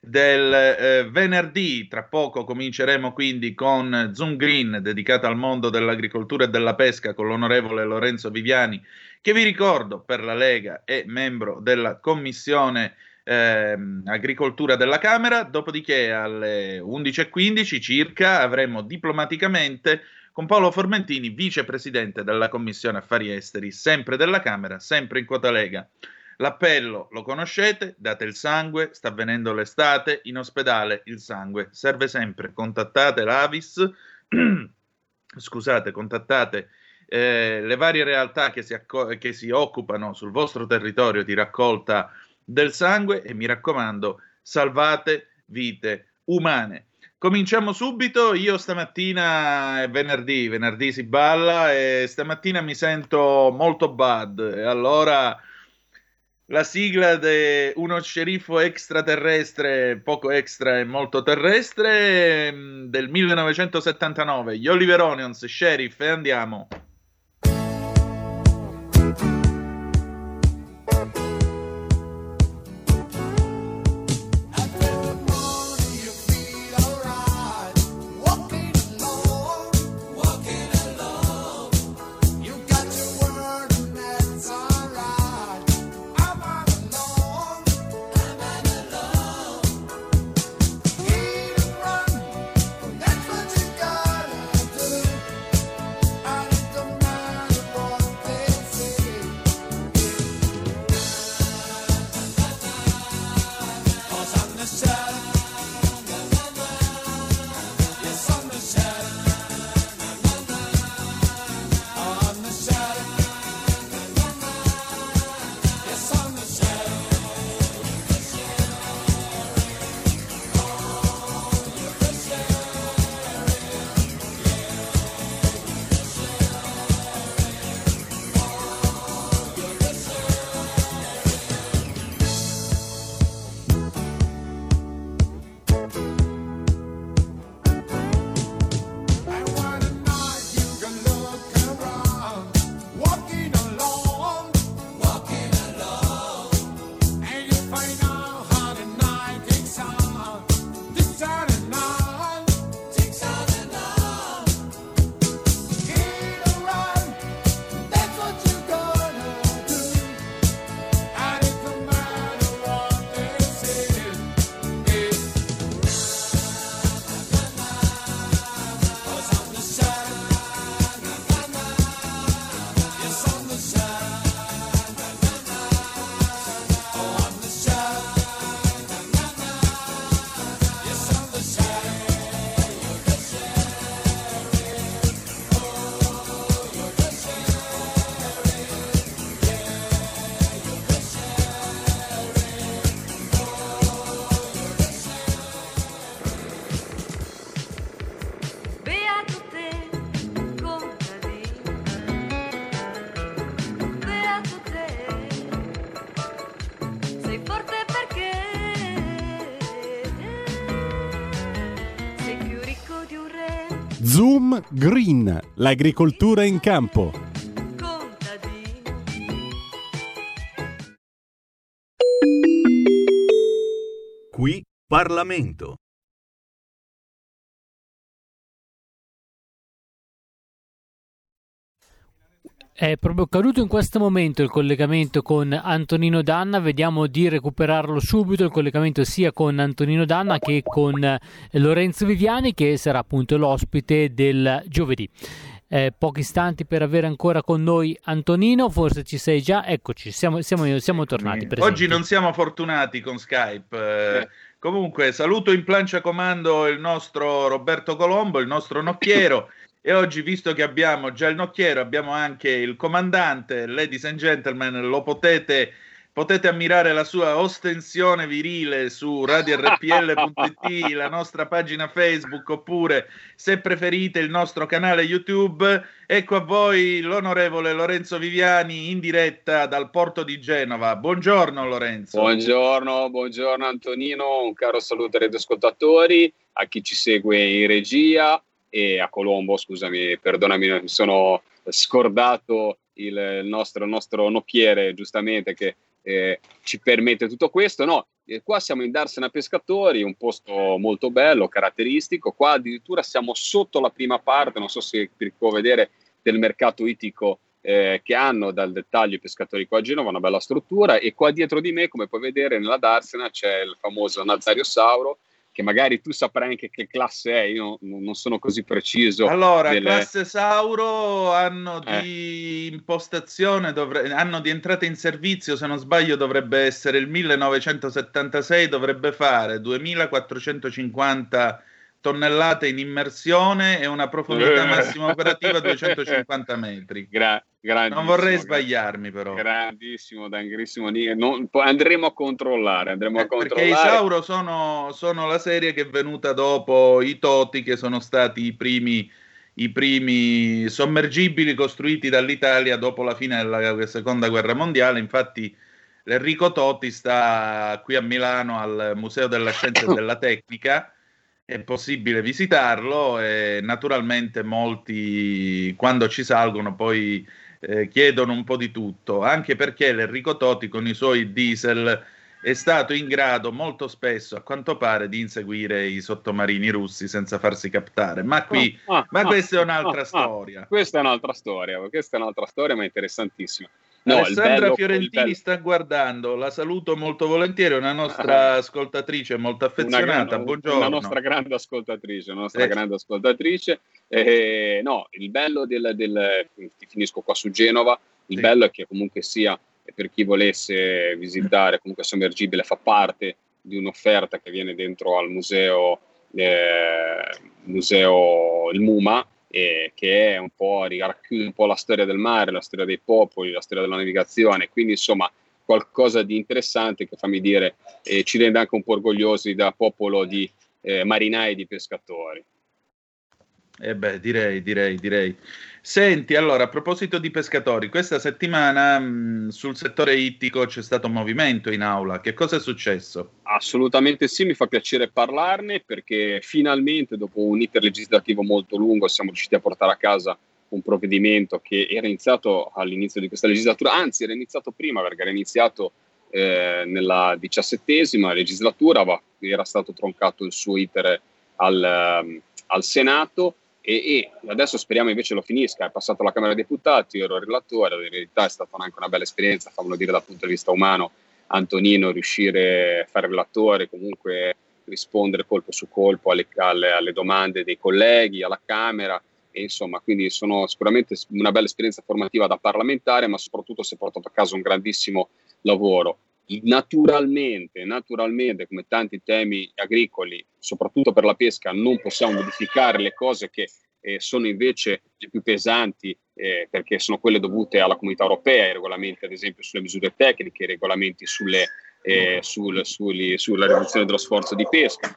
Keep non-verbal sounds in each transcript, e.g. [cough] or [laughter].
del eh, venerdì. Tra poco cominceremo quindi con Zoom Green dedicato al mondo dell'agricoltura e della pesca con l'onorevole Lorenzo Viviani, che vi ricordo per la Lega è membro della commissione eh, agricoltura della Camera. Dopodiché alle 11.15 circa avremo diplomaticamente con Paolo Formentini, vicepresidente della Commissione Affari Esteri, sempre della Camera, sempre in quota Lega. L'appello lo conoscete, date il sangue, sta avvenendo l'estate, in ospedale il sangue. Serve sempre, contattate l'Avis, [clears throat] scusate, contattate eh, le varie realtà che si, acco- che si, occupano sul vostro territorio di raccolta del sangue e mi raccomando, salvate vite umane. Cominciamo subito, io stamattina è venerdì, venerdì si balla e stamattina mi sento molto bad. E allora la sigla di uno sceriffo extraterrestre, poco extra e molto terrestre, mm, del 1979, gli Oliveronions, Sheriff, e andiamo. Green, l'agricoltura in campo. Qui Parlamento. È proprio caduto in questo momento il collegamento con Antonino Danna, vediamo di recuperarlo subito, il collegamento sia con Antonino Danna che con Lorenzo Viviani che sarà appunto l'ospite del giovedì. Eh, pochi istanti per avere ancora con noi Antonino, forse ci sei già, eccoci, siamo, siamo, siamo tornati. Presenti. Oggi non siamo fortunati con Skype. Eh, comunque saluto in plancia comando il nostro Roberto Colombo, il nostro nocchiero. [laughs] E oggi, visto che abbiamo già il nocchiero, abbiamo anche il comandante, ladies and gentlemen, lo potete Potete ammirare la sua ostensione virile su radiorpl.it, [laughs] la nostra pagina Facebook oppure se preferite il nostro canale YouTube. Ecco a voi l'onorevole Lorenzo Viviani in diretta dal porto di Genova. Buongiorno Lorenzo. Buongiorno, buongiorno Antonino, un caro saluto ai radioascoltatori, a chi ci segue in regia e a Colombo, scusami, perdonami, mi sono scordato il nostro, nostro nocchiere giustamente che eh, ci permette tutto questo. No, eh, qua siamo in Darsena Pescatori, un posto molto bello, caratteristico. Qua addirittura siamo sotto la prima parte, non so se ti può vedere, del mercato itico eh, che hanno dal dettaglio i pescatori qua a Genova, una bella struttura. E qua dietro di me, come puoi vedere, nella Darsena c'è il famoso Nazario Sauro che magari tu saprai anche che classe è, io non sono così preciso. Allora, delle... classe Sauro hanno eh. di impostazione, dovre... hanno di entrata in servizio, se non sbaglio dovrebbe essere il 1976, dovrebbe fare 2450 tonnellate in immersione e una profondità massima operativa 250 [laughs] metri. Gra- non vorrei sbagliarmi però. Grandissimo, grandissimo. Non, andremo a controllare, andremo eh, a controllare. Perché i Sauro sono, sono, la serie che è venuta dopo i Toti che sono stati i primi, i primi sommergibili costruiti dall'Italia dopo la fine della seconda guerra mondiale. Infatti l'Enrico Totti sta qui a Milano al Museo della Scienza e [laughs] della Tecnica è possibile visitarlo e naturalmente molti quando ci salgono poi eh, chiedono un po' di tutto, anche perché l'Enrico Totti con i suoi diesel è stato in grado molto spesso, a quanto pare, di inseguire i sottomarini russi senza farsi captare. Ma qui, ah, ah, ma questa ah, è un'altra ah, storia. Questa è un'altra storia, questa è un'altra storia, ma interessantissima. No, Alessandra bello, Fiorentini sta guardando, la saluto molto volentieri, è una nostra [laughs] ascoltatrice molto affezionata. Una, Buongiorno. Una nostra grande ascoltatrice, una nostra eh. grande ascoltatrice. Eh, no, il bello del, del, ti finisco qua su Genova, il sì. bello è che comunque sia per chi volesse visitare, comunque sommergibile fa parte di un'offerta che viene dentro al museo, eh, museo il MUMA eh, che è un po' racchiude un po' la storia del mare, la storia dei popoli, la storia della navigazione, quindi insomma qualcosa di interessante che fammi dire eh, ci rende anche un po' orgogliosi da popolo di eh, marinai e di pescatori. Eh beh, direi, direi, direi. Senti, allora, a proposito di pescatori, questa settimana mh, sul settore ittico c'è stato un movimento in aula. Che cosa è successo? Assolutamente sì, mi fa piacere parlarne perché finalmente, dopo un iter legislativo molto lungo, siamo riusciti a portare a casa un provvedimento che era iniziato all'inizio di questa legislatura, anzi era iniziato prima perché era iniziato eh, nella diciassettesima legislatura, era stato troncato il suo iter al, um, al Senato e, e, adesso speriamo invece lo finisca. È passato alla Camera dei Deputati, io ero relatore, in verità è stata anche una bella esperienza, fammelo dire dal punto di vista umano, Antonino riuscire a fare relatore, comunque rispondere colpo su colpo alle, alle, alle domande dei colleghi, alla Camera, e insomma, quindi sono sicuramente una bella esperienza formativa da parlamentare, ma soprattutto si è portato a casa un grandissimo lavoro. Naturalmente, naturalmente, come tanti temi agricoli, soprattutto per la pesca, non possiamo modificare le cose che eh, sono invece le più pesanti eh, perché sono quelle dovute alla comunità europea, i regolamenti ad esempio sulle misure tecniche, i regolamenti sulle, eh, sul, sugli, sulla riduzione dello sforzo di pesca.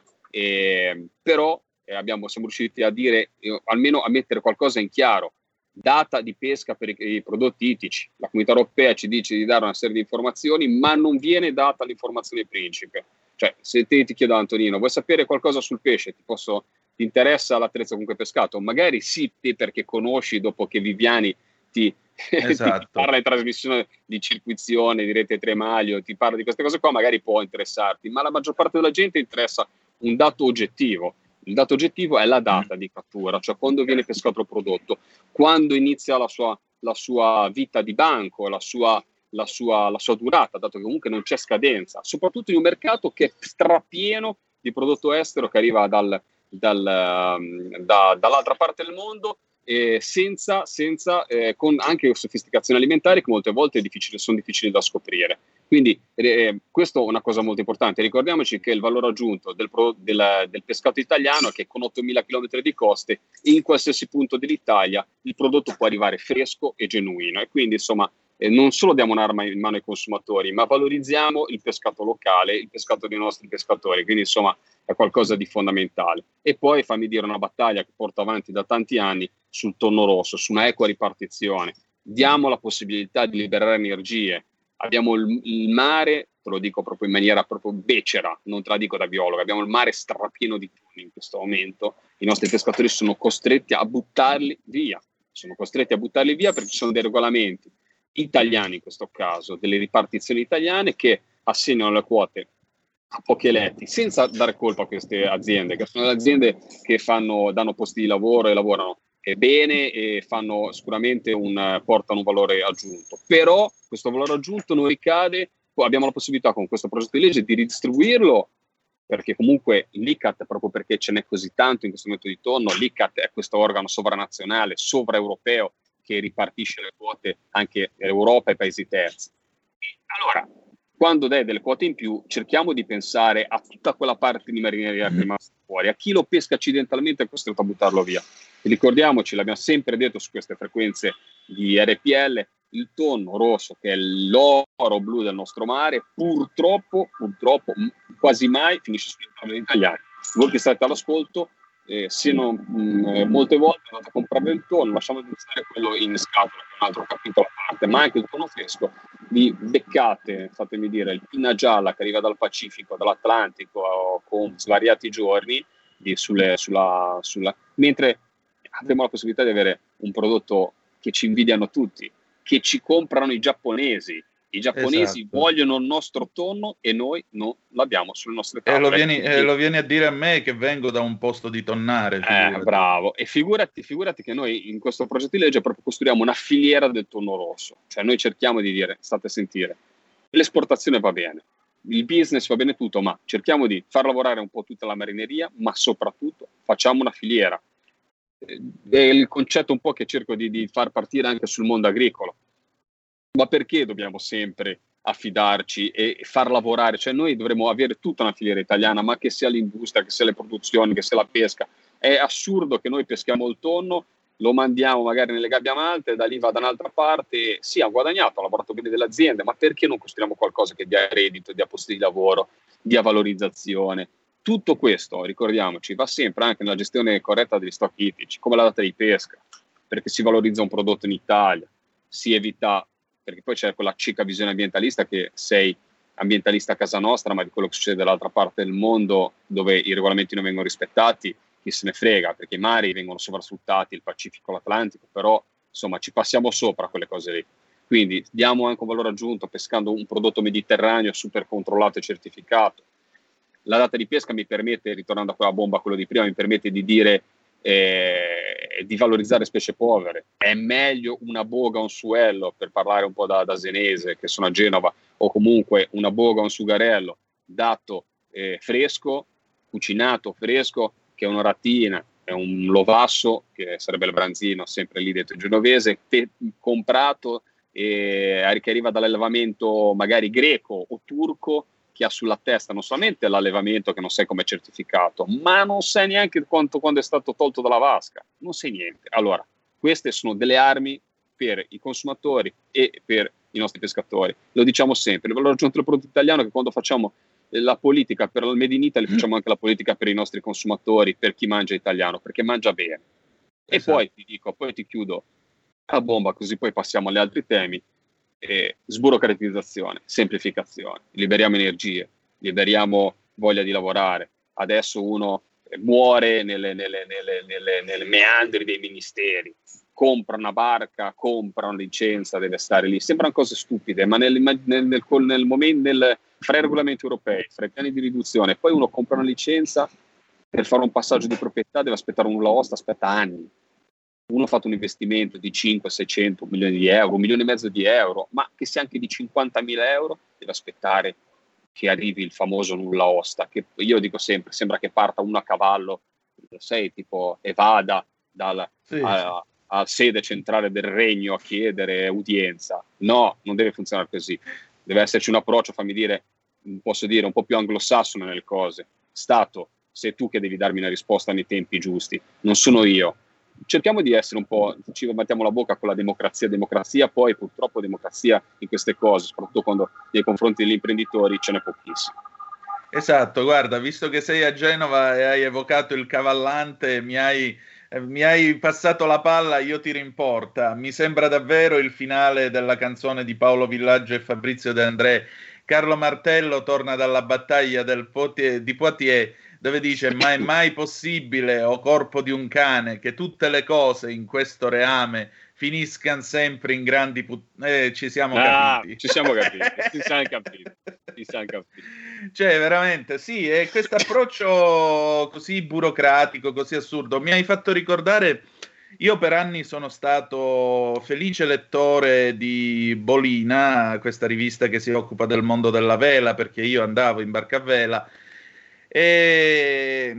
però eh, abbiamo, siamo riusciti a dire, eh, almeno a mettere qualcosa in chiaro data di pesca per i, i, prodotti ittici. La comunità europea ci dice di dare una serie di informazioni, ma non viene data l'informazione principe. Cioè, se te ti chiedo Antonino, vuoi sapere qualcosa sul pesce? Ti, posso, ti interessa l'attrezzo comunque pescato? Magari sì, te perché conosci dopo che Viviani ti, [laughs] esatto. ti parla di trasmissione di circuizione, di rete tremaglio, ti parla di queste cose qua, magari può interessarti, ma la maggior parte della gente interessa un dato oggettivo il dato oggettivo è la data di cattura, cioè quando viene pescato il prodotto, quando inizia la sua, la sua vita di banco, la sua, la, sua, la sua durata, dato che comunque non c'è scadenza, soprattutto in un mercato che è strapieno di prodotto estero che arriva dal, dal, um, da, dall'altra parte del mondo eh, senza, senza eh, con anche sofisticazioni alimentari che molte volte sono difficili da scoprire. Quindi eh, questo è una cosa molto importante. Ricordiamoci che il valore aggiunto del, pro, del, del pescato italiano è che con 8.000 km di coste in qualsiasi punto dell'Italia il prodotto può arrivare fresco e genuino e quindi insomma eh, non solo diamo un'arma in mano ai consumatori, ma valorizziamo il pescato locale, il pescato dei nostri pescatori, quindi insomma è qualcosa di fondamentale. E poi fammi dire una battaglia che porto avanti da tanti anni sul tonno rosso, su una equa ripartizione. Diamo la possibilità di liberare energie. Abbiamo il, il mare, te lo dico proprio in maniera proprio becera, non te la dico da biologo, abbiamo il mare strapieno di tonni in questo momento. I nostri pescatori sono costretti a buttarli via. Sono costretti a buttarli via perché ci sono dei regolamenti italiani in questo caso, delle ripartizioni italiane che assegnano le quote a pochi eletti, senza dare colpa a queste aziende, che sono le aziende che fanno, danno posti di lavoro e lavorano bene e fanno sicuramente un, portano un valore aggiunto. Però questo valore aggiunto non ricade, abbiamo la possibilità con questo progetto di legge di ridistribuirlo perché comunque l'ICAT, proprio perché ce n'è così tanto in questo momento di tonno, l'ICAT è questo organo sovranazionale, sovraeuropeo, che ripartisce le quote anche Europa e paesi terzi. Allora, quando dai delle quote in più, cerchiamo di pensare a tutta quella parte di marineria che è rimasta fuori, a chi lo pesca accidentalmente è costretto a buttarlo via. E ricordiamoci, l'abbiamo sempre detto su queste frequenze di RPL, il tonno rosso, che è l'oro blu del nostro mare, purtroppo, purtroppo, quasi mai finisce sugli italiani. Voi che state all'ascolto, eh, non, mh, eh, molte volte andate a comprare il tonno, lasciamo stare quello in scatola, che è un altro capitolo a parte, ma anche il tonno fresco, vi beccate, fatemi dire, il pinna gialla che arriva dal Pacifico, dall'Atlantico, con svariati giorni, sulle, sulla, sulla, mentre abbiamo la possibilità di avere un prodotto che ci invidiano tutti, che ci comprano i giapponesi, i giapponesi esatto. vogliono il nostro tonno e noi non l'abbiamo sulle nostre tavole. E lo vieni, eh, lo vieni, a dire a me che vengo da un posto di tonnare. Eh, bravo. E figurati, figurati, che noi in questo progetto di legge proprio costruiamo una filiera del tonno rosso. Cioè noi cerchiamo di dire, state a sentire, l'esportazione va bene, il business va bene tutto, ma cerchiamo di far lavorare un po' tutta la marineria, ma soprattutto facciamo una filiera. Eh, è il concetto un po' che cerco di, di far partire anche sul mondo agricolo ma perché dobbiamo sempre affidarci e far lavorare? Cioè noi dovremmo avere tutta una filiera italiana, ma che sia l'industria, che sia le produzioni, che sia la pesca. È assurdo che noi peschiamo il tonno, lo mandiamo magari nelle gabbie alte, da lì va da un'altra parte, sì ha guadagnato, ha lavorato bene delle aziende, ma perché non costruiamo qualcosa che dia reddito, dia posti di lavoro, dia valorizzazione? Tutto questo, ricordiamoci, va sempre anche nella gestione corretta degli stock ittici, come la data di pesca, perché si valorizza un prodotto in Italia, si evita perché poi c'è quella cieca visione ambientalista che sei ambientalista a casa nostra, ma di quello che succede dall'altra parte del mondo dove i regolamenti non vengono rispettati, chi se ne frega, perché i mari vengono sovrasfruttati, il Pacifico, l'Atlantico, però insomma ci passiamo sopra quelle cose lì. Quindi diamo anche un valore aggiunto pescando un prodotto mediterraneo super controllato e certificato. La data di pesca mi permette, ritornando a quella bomba, quello di prima, mi permette di dire eh, di valorizzare specie povere. È meglio una boga, un suello, per parlare un po' da, da senese, che sono a Genova, o comunque una boga, un sugarello, dato eh, fresco, cucinato fresco, che una rattina, è un lovasso, che sarebbe il branzino, sempre lì detto genovese, te- comprato eh, che arriva dall'allevamento magari greco o turco, che ha sulla testa non solamente l'allevamento che non sai come è certificato, ma non sai neanche quanto quando è stato tolto dalla vasca, non sai niente. Allora, queste sono delle armi per i consumatori e per i nostri pescatori. Lo diciamo sempre, il valore aggiunto del prodotto italiano è che quando facciamo la politica per il Made in Italy facciamo anche la politica per i nostri consumatori, per chi mangia italiano, perché mangia bene. E esatto. poi ti dico, poi ti chiudo a bomba, così poi passiamo agli altri temi eh, sburocratizzazione, semplificazione, liberiamo energie, liberiamo voglia di lavorare. Adesso uno muore nelle, nelle, nelle, nelle, meandri dei ministeri, compra una barca, compra una licenza, deve stare lì. Sembrano cose stupide, ma nel, nel, nel, nel momento, fra i regolamenti europei, fra i piani di riduzione, poi uno compra una licenza per fare un passaggio di proprietà, deve aspettare un nulla aspetta anni uno ha fatto un investimento di 5, 600 milioni di euro, un milione e mezzo di euro, ma che sia anche di 50 mila euro, deve aspettare che arrivi il famoso nulla osta, che io dico sempre, sembra che parta uno a cavallo, sai, tipo evada dal, sì, a, a sede centrale del regno a chiedere udienza. No, non deve funzionare così. Deve esserci un approccio, fammi dire, posso dire, un po' più anglosassone nelle cose. Stato, sei tu che devi darmi una risposta nei tempi giusti, non sono io cerchiamo di essere un po', ci battiamo la bocca con la democrazia, democrazia, poi purtroppo democrazia in queste cose, soprattutto quando nei confronti degli imprenditori ce n'è pochissimo. Esatto, guarda, visto che sei a Genova e hai evocato il cavallante, mi hai, eh, mi hai passato la palla, io ti rimporta. Mi sembra davvero il finale della canzone di Paolo Villaggio e Fabrizio De André. Carlo Martello torna dalla battaglia Poitiers, di Poitiers dove dice ma è [laughs] mai possibile, o corpo di un cane, che tutte le cose in questo reame finiscano sempre in grandi put- eh, ci siamo ah, capiti. Ci siamo capiti, [laughs] ci siamo capiti. Ci siamo capiti. Cioè, veramente, sì, e questo approccio così burocratico, così assurdo, mi hai fatto ricordare... Io per anni sono stato felice lettore di Bolina, questa rivista che si occupa del mondo della vela, perché io andavo in barca a vela e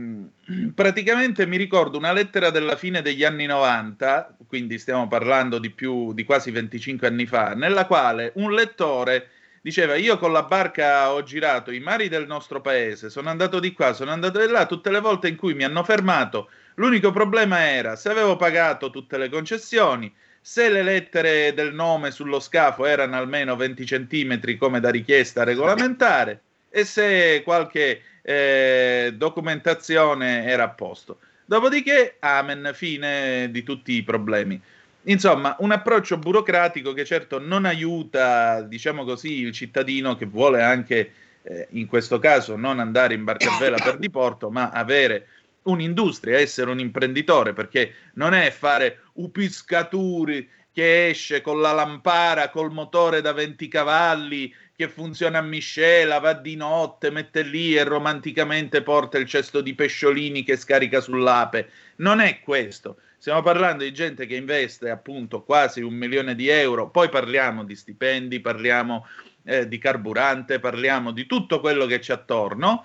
praticamente mi ricordo una lettera della fine degli anni 90, quindi stiamo parlando di più di quasi 25 anni fa, nella quale un lettore diceva io con la barca ho girato i mari del nostro paese, sono andato di qua, sono andato di là, tutte le volte in cui mi hanno fermato, l'unico problema era se avevo pagato tutte le concessioni, se le lettere del nome sullo scafo erano almeno 20 centimetri come da richiesta regolamentare e se qualche eh, documentazione era a posto. Dopodiché, amen, fine di tutti i problemi. Insomma, un approccio burocratico che certo non aiuta, diciamo così, il cittadino che vuole anche, eh, in questo caso, non andare in barca a vela per diporto, ma avere un'industria, essere un imprenditore, perché non è fare upiscaturi che esce con la lampara, col motore da 20 cavalli, che funziona a miscela, va di notte, mette lì e romanticamente porta il cesto di pesciolini che scarica sull'ape. Non è questo. Stiamo parlando di gente che investe appunto quasi un milione di euro, poi parliamo di stipendi, parliamo eh, di carburante, parliamo di tutto quello che c'è attorno,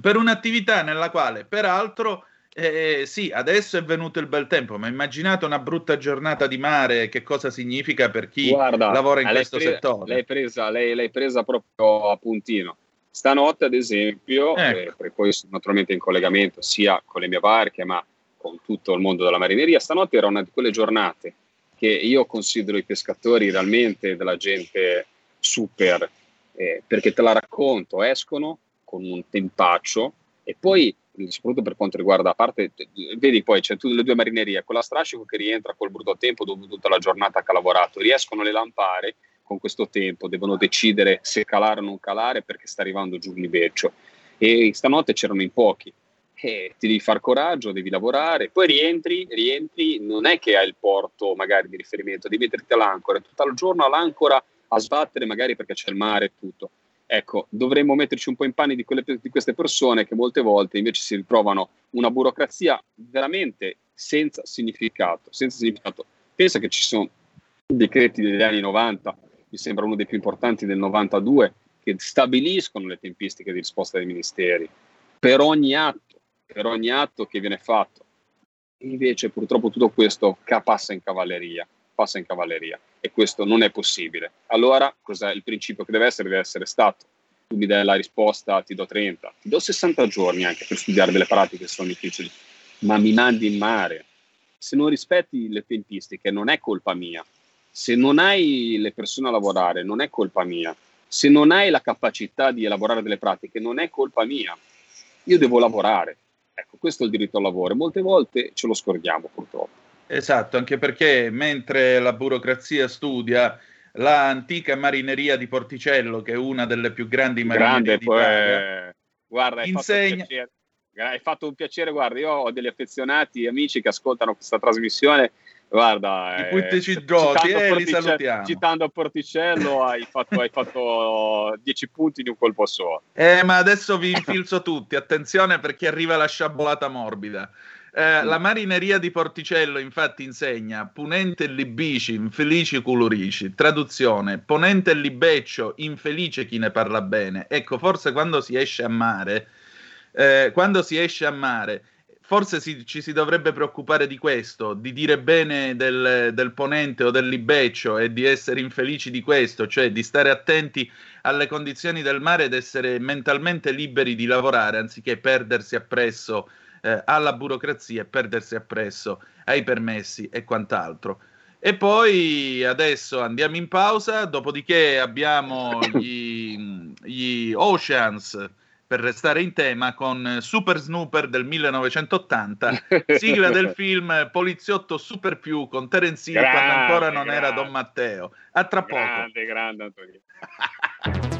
per un'attività nella quale peraltro eh, sì, adesso è venuto il bel tempo, ma immaginate una brutta giornata di mare, che cosa significa per chi Guarda, lavora in questo presa, settore? L'hai presa, lei, l'hai presa proprio a puntino. Stanotte, ad esempio, ecco. eh, poi sono naturalmente in collegamento sia con le mie barche, ma con tutto il mondo della marineria, stanotte era una di quelle giornate che io considero i pescatori realmente della gente super, eh, perché te la racconto, escono con un tempaccio e poi soprattutto per quanto riguarda, a parte, vedi poi c'è tutte le due marinerie, quella strascico che rientra col brutto tempo dopo tutta la giornata che ha lavorato, riescono le lampare con questo tempo, devono decidere se calare o non calare perché sta arrivando giù il libeccio e stanotte c'erano in pochi. E ti devi far coraggio, devi lavorare, poi rientri, rientri, non è che hai il porto magari di riferimento, devi metterti all'ancora, tutto il giorno all'ancora a sbattere magari perché c'è il mare e tutto Ecco, dovremmo metterci un po' in panni di, quelle, di queste persone che molte volte invece si ritrovano una burocrazia veramente senza significato, senza significato. Pensa che ci sono decreti degli anni 90, mi sembra uno dei più importanti del 92, che stabiliscono le tempistiche di risposta dei ministeri per ogni atto, per ogni atto che viene fatto. Invece purtroppo tutto questo passa in cavalleria passa in cavalleria e questo non è possibile. Allora, cos'è il principio che deve essere? Deve essere stato. Tu mi dai la risposta, ti do 30, ti do 60 giorni anche per studiare delle pratiche che sono difficili, ma mi mandi in mare. Se non rispetti le tempistiche, non è colpa mia. Se non hai le persone a lavorare, non è colpa mia. Se non hai la capacità di elaborare delle pratiche, non è colpa mia. Io devo lavorare. Ecco, questo è il diritto al lavoro. Molte volte ce lo scordiamo, purtroppo. Esatto, anche perché mentre la burocrazia studia l'antica marineria di Porticello, che è una delle più grandi marinerie Grande, d'Italia, poi, guarda, insegna... hai fatto un piacere, guarda, io ho degli affezionati amici che ascoltano questa trasmissione Guarda, i puttici eh, Gioti, eh, li salutiamo. Citando Porticello hai fatto, hai fatto 10 punti di un colpo solo. Eh, ma adesso vi infilzo tutti, attenzione perché arriva la sciabolata morbida. Eh, la marineria di Porticello infatti insegna punente libici, infelici colorici. Traduzione: ponente libeccio, infelice chi ne parla bene. Ecco, forse quando si esce a mare, eh, quando si esce a mare, forse si, ci si dovrebbe preoccupare di questo, di dire bene del, del ponente o del libeccio e di essere infelici di questo, cioè di stare attenti alle condizioni del mare ed essere mentalmente liberi di lavorare anziché perdersi appresso eh, alla burocrazia e perdersi appresso ai permessi e quant'altro. E poi adesso andiamo in pausa, dopodiché abbiamo gli, [laughs] gli Oceans per restare in tema con Super Snooper del 1980, sigla del film Poliziotto Super Più con Terence Hill quando ancora non grande. era Don Matteo. A tra poco. Grande, grande Antonio. [laughs]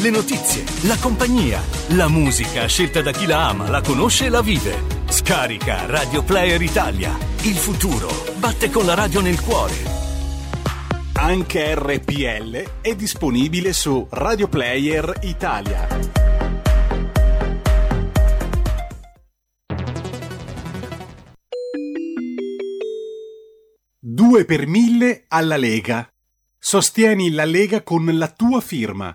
Le notizie, la compagnia, la musica scelta da chi la ama, la conosce e la vive. Scarica Radio Player Italia. Il futuro batte con la radio nel cuore. Anche RPL è disponibile su Radio Player Italia. Due per mille alla Lega. Sostieni la Lega con la tua firma.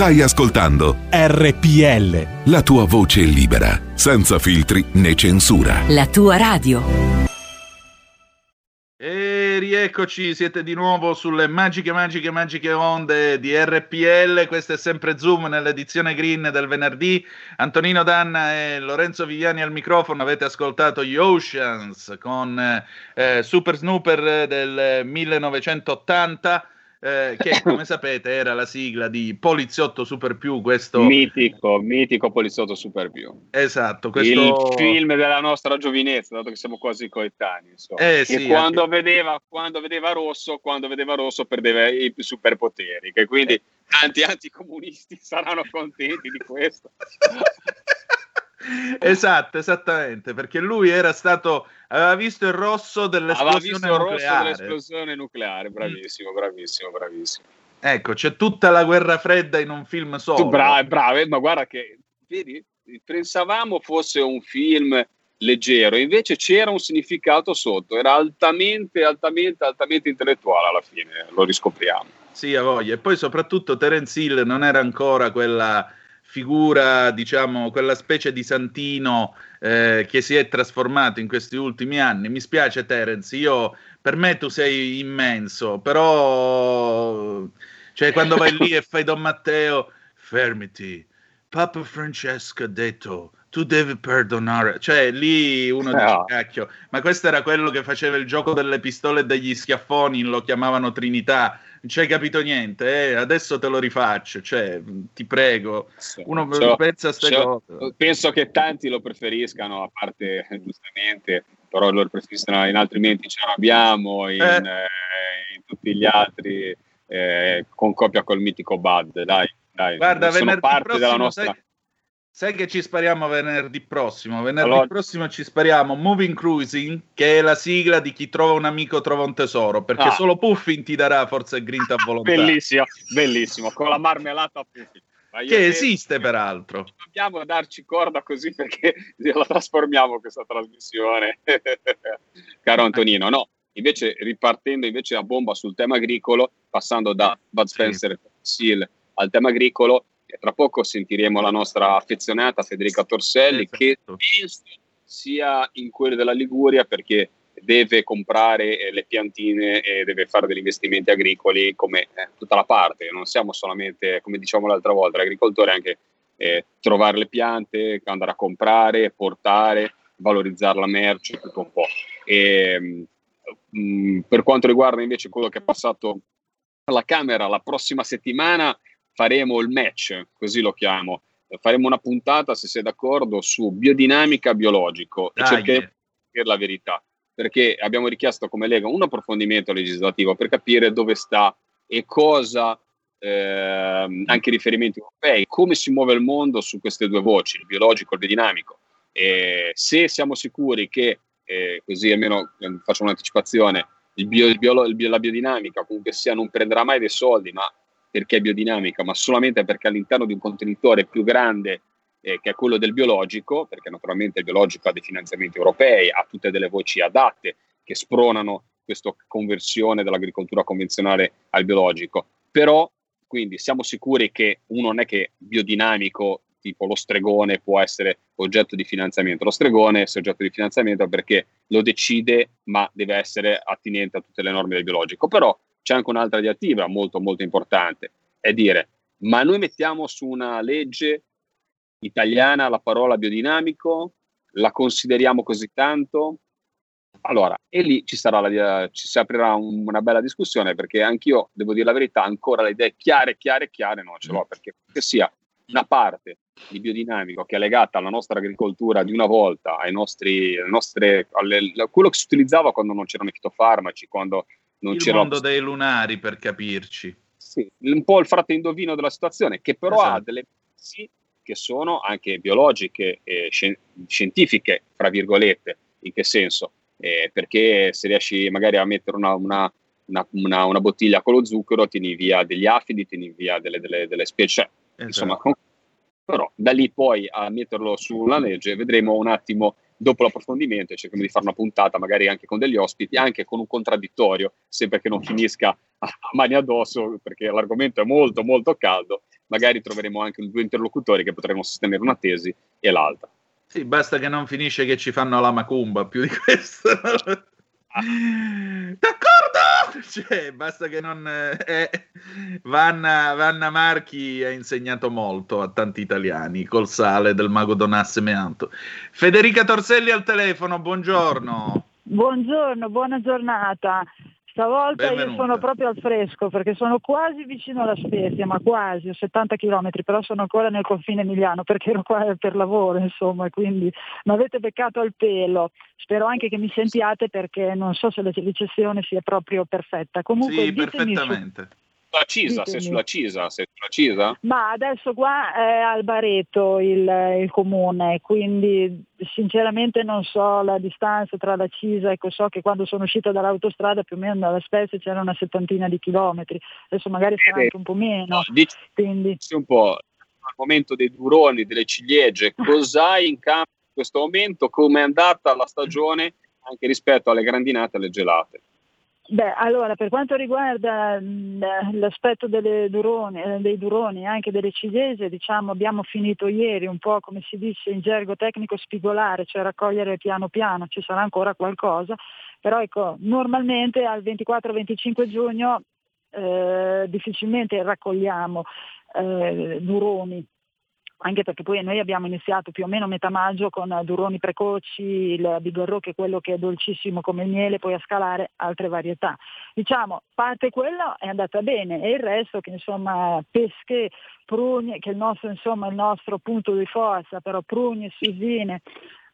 Stai ascoltando RPL. La tua voce libera, senza filtri né censura. La tua radio. E rieccoci, siete di nuovo sulle magiche, magiche, magiche onde di RPL. Questo è sempre Zoom nell'edizione green del venerdì. Antonino Danna e Lorenzo Viviani al microfono. Avete ascoltato gli Oceans con eh, Super Snooper del 1980 eh, che [laughs] come sapete era la sigla di Poliziotto Super Più, questo mitico, mitico Poliziotto Super Più. Esatto, questo... il film della nostra giovinezza, dato che siamo quasi coetanei. Eh, sì, quando, anche... vedeva, quando, vedeva rosso, quando vedeva rosso perdeva i superpoteri, che quindi eh. tanti anticomunisti [laughs] saranno contenti di questo. [laughs] [laughs] esatto, esattamente, perché lui era stato aveva visto il rosso dell'esplosione nucleare. Rosso dell'esplosione nucleare, bravissimo, bravissimo, bravissimo. Ecco, c'è tutta la guerra fredda in un film solo. Bravo, bravo, ma guarda che vedi, pensavamo fosse un film leggero, invece c'era un significato sotto, era altamente, altamente, altamente intellettuale alla fine, lo riscopriamo. Sì, a voglia. E poi soprattutto Terence Hill non era ancora quella figura, diciamo, quella specie di santino eh, che si è trasformato in questi ultimi anni. Mi spiace, Terence, io, per me tu sei immenso, però, cioè, quando vai lì e fai Don Matteo, fermiti, Papa Francesco ha detto tu devi perdonare. Cioè, lì uno dice, no. cacchio, ma questo era quello che faceva il gioco delle pistole e degli schiaffoni, lo chiamavano Trinità non ci hai capito niente, eh? adesso te lo rifaccio, cioè, ti prego, uno cioè, pensa a queste cose. Penso che tanti lo preferiscano, a parte giustamente, però lo preferiscono in altri menti ce l'abbiamo, in, eh. Eh, in tutti gli altri, eh, con coppia col mitico Bud, dai, dai, Guarda, sono parte della nostra... Sai Sai che ci spariamo venerdì prossimo? Venerdì allora... prossimo ci spariamo Moving Cruising, che è la sigla di chi trova un amico trova un tesoro, perché ah. solo Puffin ti darà forza e grinta a [laughs] volontà. Bellissimo, bellissimo, con la marmellata a Puffin. Che esiste te... peraltro. Dobbiamo darci corda così [laughs] perché la trasformiamo questa trasmissione, [laughs] caro Antonino. No, invece ripartendo invece a bomba sul tema agricolo, passando da Bud Spencer sì. Seal al tema agricolo, tra poco sentiremo la nostra affezionata Federica Torselli esatto. che penso sia in quello della Liguria perché deve comprare eh, le piantine e deve fare degli investimenti agricoli come eh, tutta la parte, non siamo solamente, come diciamo l'altra volta, l'agricoltore anche eh, trovare le piante, andare a comprare, portare, valorizzare la merce, tutto un po'. E, mh, mm, per quanto riguarda invece quello che è passato alla Camera la prossima settimana, faremo il match, così lo chiamo. Faremo una puntata, se sei d'accordo, su biodinamica biologico Dai. e cercheremo di dire la verità. Perché abbiamo richiesto come Lega un approfondimento legislativo per capire dove sta e cosa, eh, anche riferimenti europei, come si muove il mondo su queste due voci, il biologico e il biodinamico. E se siamo sicuri che, eh, così almeno eh, faccio un'anticipazione, il bio, il bio, la biodinamica comunque sia non prenderà mai dei soldi, ma perché è biodinamica, ma solamente perché all'interno di un contenitore più grande eh, che è quello del biologico, perché naturalmente il biologico ha dei finanziamenti europei, ha tutte delle voci adatte che spronano questa conversione dall'agricoltura convenzionale al biologico. Però, quindi, siamo sicuri che uno non è che biodinamico, tipo lo stregone, può essere oggetto di finanziamento. Lo stregone è oggetto di finanziamento perché lo decide, ma deve essere attinente a tutte le norme del biologico. Però c'è anche un'altra direttiva molto molto importante, è dire, ma noi mettiamo su una legge italiana la parola biodinamico, la consideriamo così tanto? Allora, e lì ci, sarà la, ci si aprirà un, una bella discussione perché anch'io, devo dire la verità, ancora le idee chiare, chiare, chiare non ce l'ho, perché che sia una parte di biodinamico che è legata alla nostra agricoltura di una volta, ai nostri, nostre, alle, quello che si utilizzava quando non c'erano i fitofarmaci, quando non il mondo dei lunari per capirci. Sì, un po' il frate indovino della situazione, che però esatto. ha delle sì, che sono anche biologiche e scientifiche, fra virgolette, in che senso? Eh, perché se riesci magari a mettere una, una, una, una, bottiglia con lo zucchero, tieni via degli afidi, tieni via delle, delle, delle specie, esatto. insomma, però da lì poi a metterlo sulla legge vedremo un attimo dopo l'approfondimento cerchiamo di fare una puntata magari anche con degli ospiti, anche con un contraddittorio, sempre che non finisca a mani addosso perché l'argomento è molto molto caldo, magari troveremo anche due interlocutori che potremo sostenere una tesi e l'altra. Sì, basta che non finisce che ci fanno la macumba, più di questo. [laughs] D'accordo! [laughs] Cioè, basta che non... Eh, Vanna, Vanna, Marchi ha insegnato molto a tanti italiani col sale del mago Donasse Meanto. Federica Torselli al telefono, buongiorno. Buongiorno, buona giornata. Stavolta Benvenuta. io sono proprio al fresco perché sono quasi vicino alla Spezia, ma quasi, ho 70 km, però sono ancora nel confine emiliano perché ero qua per lavoro, insomma, quindi mi avete beccato al pelo. Spero anche che mi sentiate perché non so se la ricezione sia proprio perfetta. Comunque Sì, ditemi su- perfettamente. Sulla Cisa, sei sulla Cisa, sei sulla Cisa? Ma adesso qua è al Bareto il, il comune, quindi sinceramente non so la distanza tra la Cisa, ecco so che quando sono uscita dall'autostrada più o meno dalla Spezia c'era una settantina di chilometri, adesso magari sarà anche un po' meno, Dici quindi un po' al momento dei duroni, delle ciliegie, [laughs] cos'hai in campo in questo momento? Come è andata la stagione anche rispetto alle grandinate e alle gelate? Beh, allora, per quanto riguarda mh, l'aspetto duroni, eh, dei duroni e anche delle ciliegie, diciamo, abbiamo finito ieri un po' come si dice in gergo tecnico spigolare, cioè raccogliere piano piano, ci sarà ancora qualcosa, però ecco, normalmente al 24-25 giugno eh, difficilmente raccogliamo eh, duroni, anche perché poi noi abbiamo iniziato più o meno metà maggio con duroni precoci, il bigarro che è quello che è dolcissimo come il miele, poi a scalare altre varietà. Diciamo, parte quello è andata bene e il resto che insomma pesche, prugne, che è il nostro, insomma, il nostro punto di forza, però prugne, susine,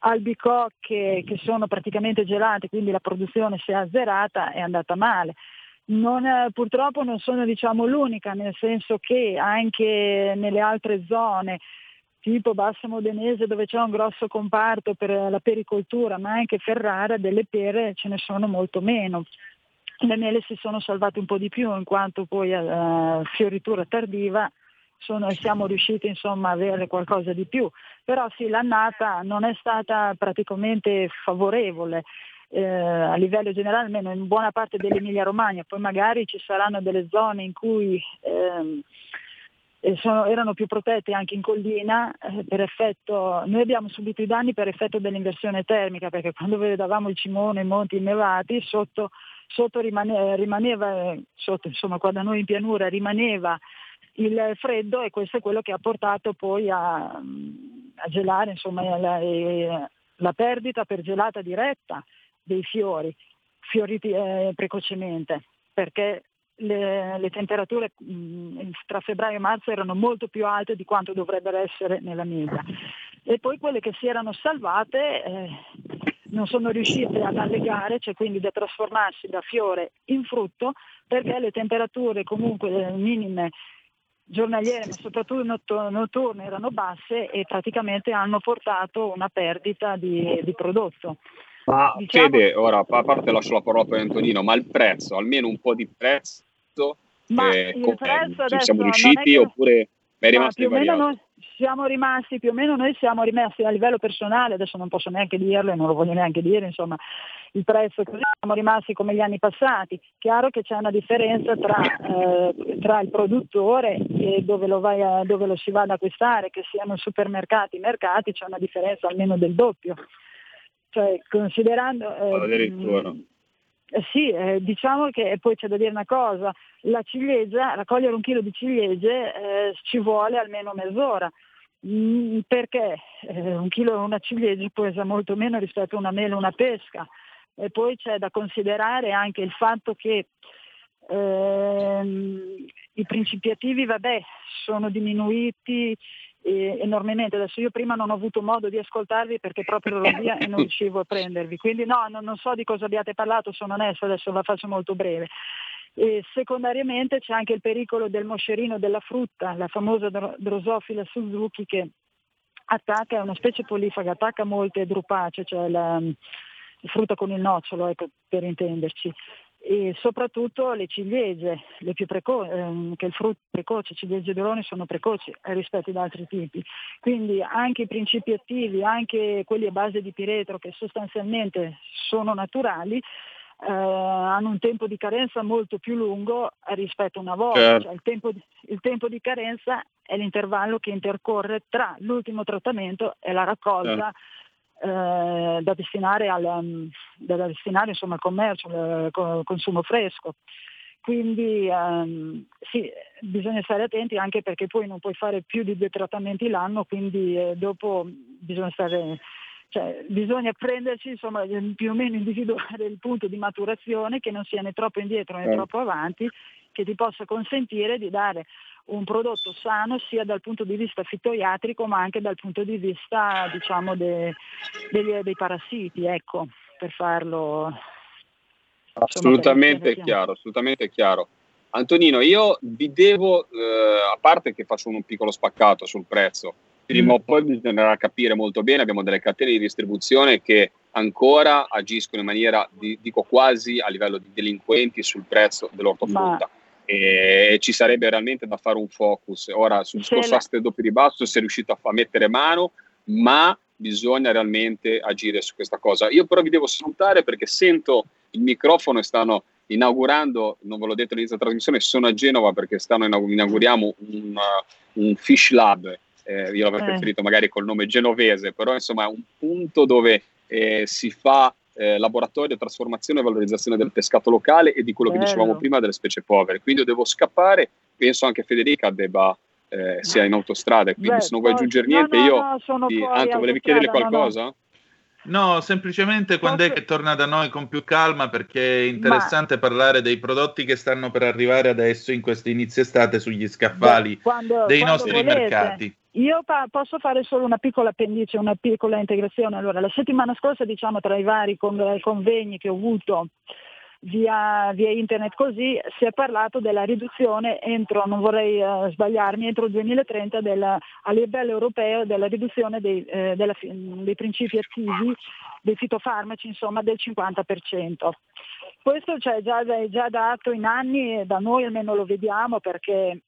albicocche che sono praticamente gelate, quindi la produzione si è azzerata, è andata male. Non, eh, purtroppo non sono diciamo, l'unica, nel senso che anche nelle altre zone, tipo Bassa Modenese dove c'è un grosso comparto per la pericoltura, ma anche Ferrara, delle pere ce ne sono molto meno. Le mele si sono salvate un po' di più in quanto poi a fioritura tardiva sono, siamo riusciti insomma a avere qualcosa di più. Però sì, l'annata non è stata praticamente favorevole eh, a livello generale, almeno in buona parte dell'Emilia Romagna, poi magari ci saranno delle zone in cui ehm, eh, sono, erano più protette anche in collina eh, per effetto, noi abbiamo subito i danni per effetto dell'inversione termica, perché quando vedevamo il cimone, i monti innevati, sotto, sotto rimane, rimaneva, sotto, insomma qua da noi in pianura rimaneva il freddo e questo è quello che ha portato poi a, a gelare insomma, la, la perdita per gelata diretta dei fiori, fioriti eh, precocemente, perché le, le temperature mh, tra febbraio e marzo erano molto più alte di quanto dovrebbero essere nella media. E poi quelle che si erano salvate eh, non sono riuscite ad allegare, cioè quindi da trasformarsi da fiore in frutto, perché le temperature comunque minime giornaliere, ma soprattutto notturne, erano basse e praticamente hanno portato una perdita di, di prodotto. Ma diciamo... Fede, ora a parte lascio la parola per Antonino, ma il prezzo, almeno un po' di prezzo, ma eh, il prezzo ci siamo riusciti che... oppure è rimasto più o meno noi siamo rimasti, più o meno noi siamo rimasti a livello personale, adesso non posso neanche dirlo e non lo voglio neanche dire, insomma, il prezzo così siamo rimasti come gli anni passati. Chiaro che c'è una differenza tra, eh, tra il produttore e dove lo, vai a, dove lo si va ad acquistare, che siano supermercati, mercati, c'è una differenza almeno del doppio. Cioè, considerando... Eh, eh, sì, eh, diciamo che poi c'è da dire una cosa, la ciliegia, raccogliere un chilo di ciliegie eh, ci vuole almeno mezz'ora, mm, perché eh, un chilo una ciliegia pesa molto meno rispetto a una mela o una pesca. E poi c'è da considerare anche il fatto che ehm, i principiativi, vabbè, sono diminuiti eh, enormemente. Adesso io prima non ho avuto modo di ascoltarvi perché proprio ero via e non [laughs] riuscivo a prendervi. Quindi no, non, non so di cosa abbiate parlato, sono onesta, adesso la faccio molto breve. E secondariamente c'è anche il pericolo del moscerino della frutta, la famosa Drosophila Suzuki che attacca, è una specie polifaga, attacca molte drupacee, cioè la, la frutta con il nocciolo, ecco, per intenderci e soprattutto le ciliegie, le più precoci, ehm, che il frutto precoce, ciliegie d'orone sono precoci rispetto ad altri tipi. Quindi anche i principi attivi, anche quelli a base di piretro che sostanzialmente sono naturali, eh, hanno un tempo di carenza molto più lungo rispetto a una volta. Certo. Cioè, il, tempo di, il tempo di carenza è l'intervallo che intercorre tra l'ultimo trattamento e la raccolta. Certo eh, da destinare, al, um, da destinare insomma, al commercio, al consumo fresco. Quindi ehm, sì, bisogna stare attenti anche perché poi non puoi fare più di due trattamenti l'anno, quindi eh, dopo bisogna stare, cioè, bisogna prenderci, insomma, più o meno individuare il punto di maturazione che non sia né troppo indietro né eh. troppo avanti, che ti possa consentire di dare un prodotto sano sia dal punto di vista fitoiatrico ma anche dal punto di vista diciamo, de, de, dei parassiti, ecco, per farlo. Assolutamente insomma, chiaro, assolutamente chiaro. Antonino, io vi devo, eh, a parte che faccio un piccolo spaccato sul prezzo, prima o poi bisognerà capire molto bene, abbiamo delle catene di distribuzione che ancora agiscono in maniera, di, dico quasi a livello di delinquenti sul prezzo dell'ortofrutta. Ma... E ci sarebbe realmente da fare un focus. Ora, sul discorso aste doppio ribasso si è riuscito a, a mettere mano, ma bisogna realmente agire su questa cosa. Io però vi devo salutare perché sento il microfono e stanno inaugurando, non ve l'ho detto all'inizio della trasmissione, sono a Genova perché stanno inauguriamo un, un Fish Lab eh, io l'avrei eh. preferito magari col nome genovese, però insomma è un punto dove eh, si fa eh, laboratorio, trasformazione e valorizzazione del pescato locale e di quello Bello. che dicevamo prima delle specie povere. Quindi io devo scappare, penso anche Federica debba eh, sia in autostrada, quindi Beh, se non vuoi aggiungere niente, no, io... No, ti... Anto, volevi chiedere qualcosa? No, semplicemente quando è che torna da noi con più calma perché è interessante Ma... parlare dei prodotti che stanno per arrivare adesso in questa inizio estate sugli scaffali Beh, quando, dei quando nostri volete. mercati. Io pa- posso fare solo una piccola appendice, una piccola integrazione. Allora, la settimana scorsa, diciamo, tra i vari con- convegni che ho avuto via, via, internet così, si è parlato della riduzione entro, non vorrei uh, sbagliarmi, entro il 2030 della, a livello europeo della riduzione dei, eh, della, dei principi attivi, dei fitofarmaci, insomma, del 50%. Questo cioè, già, è già dato in anni da noi almeno lo vediamo perché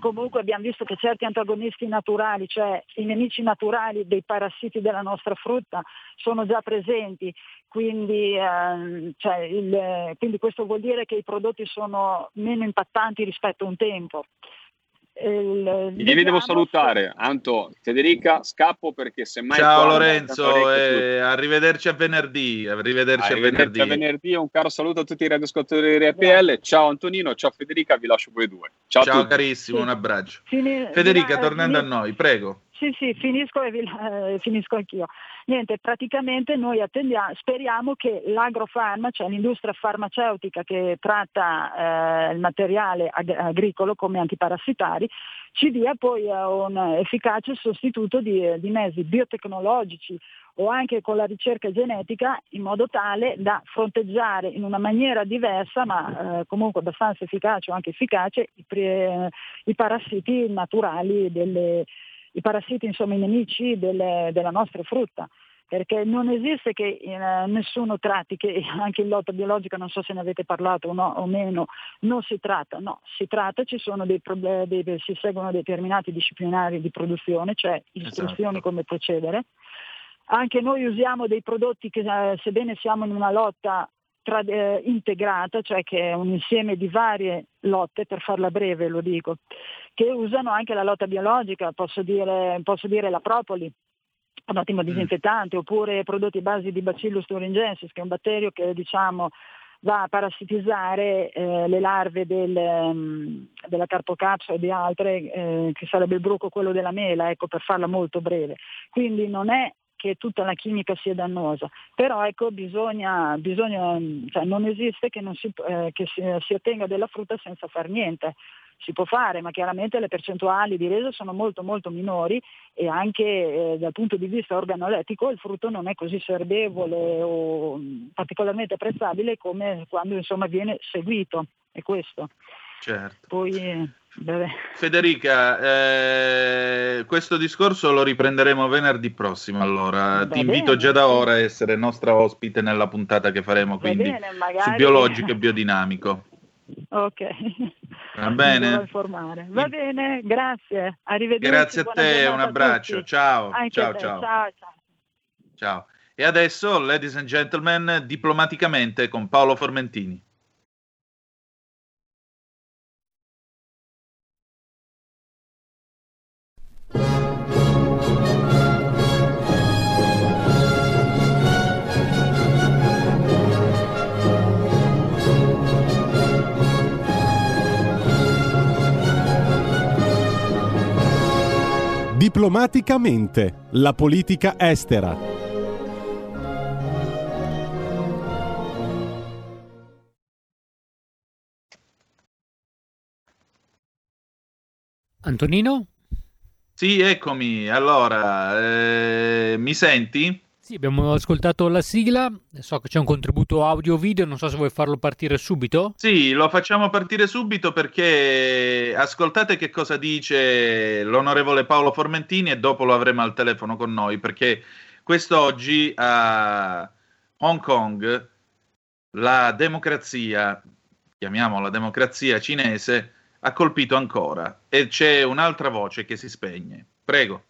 comunque abbiamo visto che certi antagonisti naturali, cioè i nemici naturali dei parassiti della nostra frutta, sono già presenti, quindi, eh, cioè il, quindi questo vuol dire che i prodotti sono meno impattanti rispetto a un tempo. Io vi devo salutare, Anto, Federica, scappo perché semmai... Ciao Lorenzo, e arrivederci a venerdì. Arrivederci, arrivederci a venerdì. a venerdì. Un caro saluto a tutti i radioascoltatori di RPL. Ciao Antonino, ciao Federica, vi lascio voi due. Ciao, ciao carissimo, un abbraccio. Federica, tornando a noi, prego. Sì, sì, finisco e vi, eh, finisco anch'io. Niente, praticamente noi speriamo che l'agrofarma, cioè l'industria farmaceutica che tratta eh, il materiale ag- agricolo come antiparassitari, ci dia poi eh, un efficace sostituto di, di mezzi biotecnologici o anche con la ricerca genetica in modo tale da fronteggiare in una maniera diversa ma eh, comunque abbastanza efficace o anche efficace i, pre, i parassiti naturali delle, i parassiti, insomma i nemici delle, della nostra frutta perché non esiste che eh, nessuno tratti, che [laughs] anche in lotta biologica, non so se ne avete parlato o, no, o meno, non si tratta, no, si tratta, ci sono dei problemi, dei, si seguono determinati disciplinari di produzione, cioè istruzioni esatto. come procedere. Anche noi usiamo dei prodotti che, eh, sebbene siamo in una lotta tra, eh, integrata, cioè che è un insieme di varie lotte, per farla breve lo dico, che usano anche la lotta biologica, posso dire, posso dire la propoli, un ottimo mm. disinfettante, oppure prodotti a base di Bacillus thuringiensis, che è un batterio che diciamo va a parassitizzare eh, le larve del, um, della carpocaccia e di altre, eh, che sarebbe il bruco quello della mela, ecco, per farla molto breve. Quindi non è che tutta la chimica sia dannosa, però ecco, bisogna, bisogna cioè non esiste che, non si, eh, che si, si ottenga della frutta senza far niente. Si può fare, ma chiaramente le percentuali di reso sono molto molto minori e anche eh, dal punto di vista organolettico il frutto non è così serbevole o particolarmente apprezzabile come quando insomma viene seguito, è questo. Certo. Poi, Federica, eh, questo discorso lo riprenderemo venerdì prossimo. Allora, Va ti invito bene, già da ora a essere nostra ospite nella puntata che faremo quindi bene, magari... su biologico e biodinamico. Ok. Va bene. Va bene, grazie. Arrivederci. Grazie a te, un abbraccio. Ciao. Ciao, ciao. ciao, ciao. Ciao. E adesso, ladies and gentlemen, diplomaticamente con Paolo Formentini. Diplomaticamente, la politica estera. Antonino? Sì, eccomi. Allora, eh, mi senti? Sì, abbiamo ascoltato la sigla, so che c'è un contributo audio-video, non so se vuoi farlo partire subito. Sì, lo facciamo partire subito perché ascoltate che cosa dice l'onorevole Paolo Formentini e dopo lo avremo al telefono con noi perché quest'oggi a Hong Kong la democrazia, chiamiamola democrazia cinese, ha colpito ancora e c'è un'altra voce che si spegne. Prego.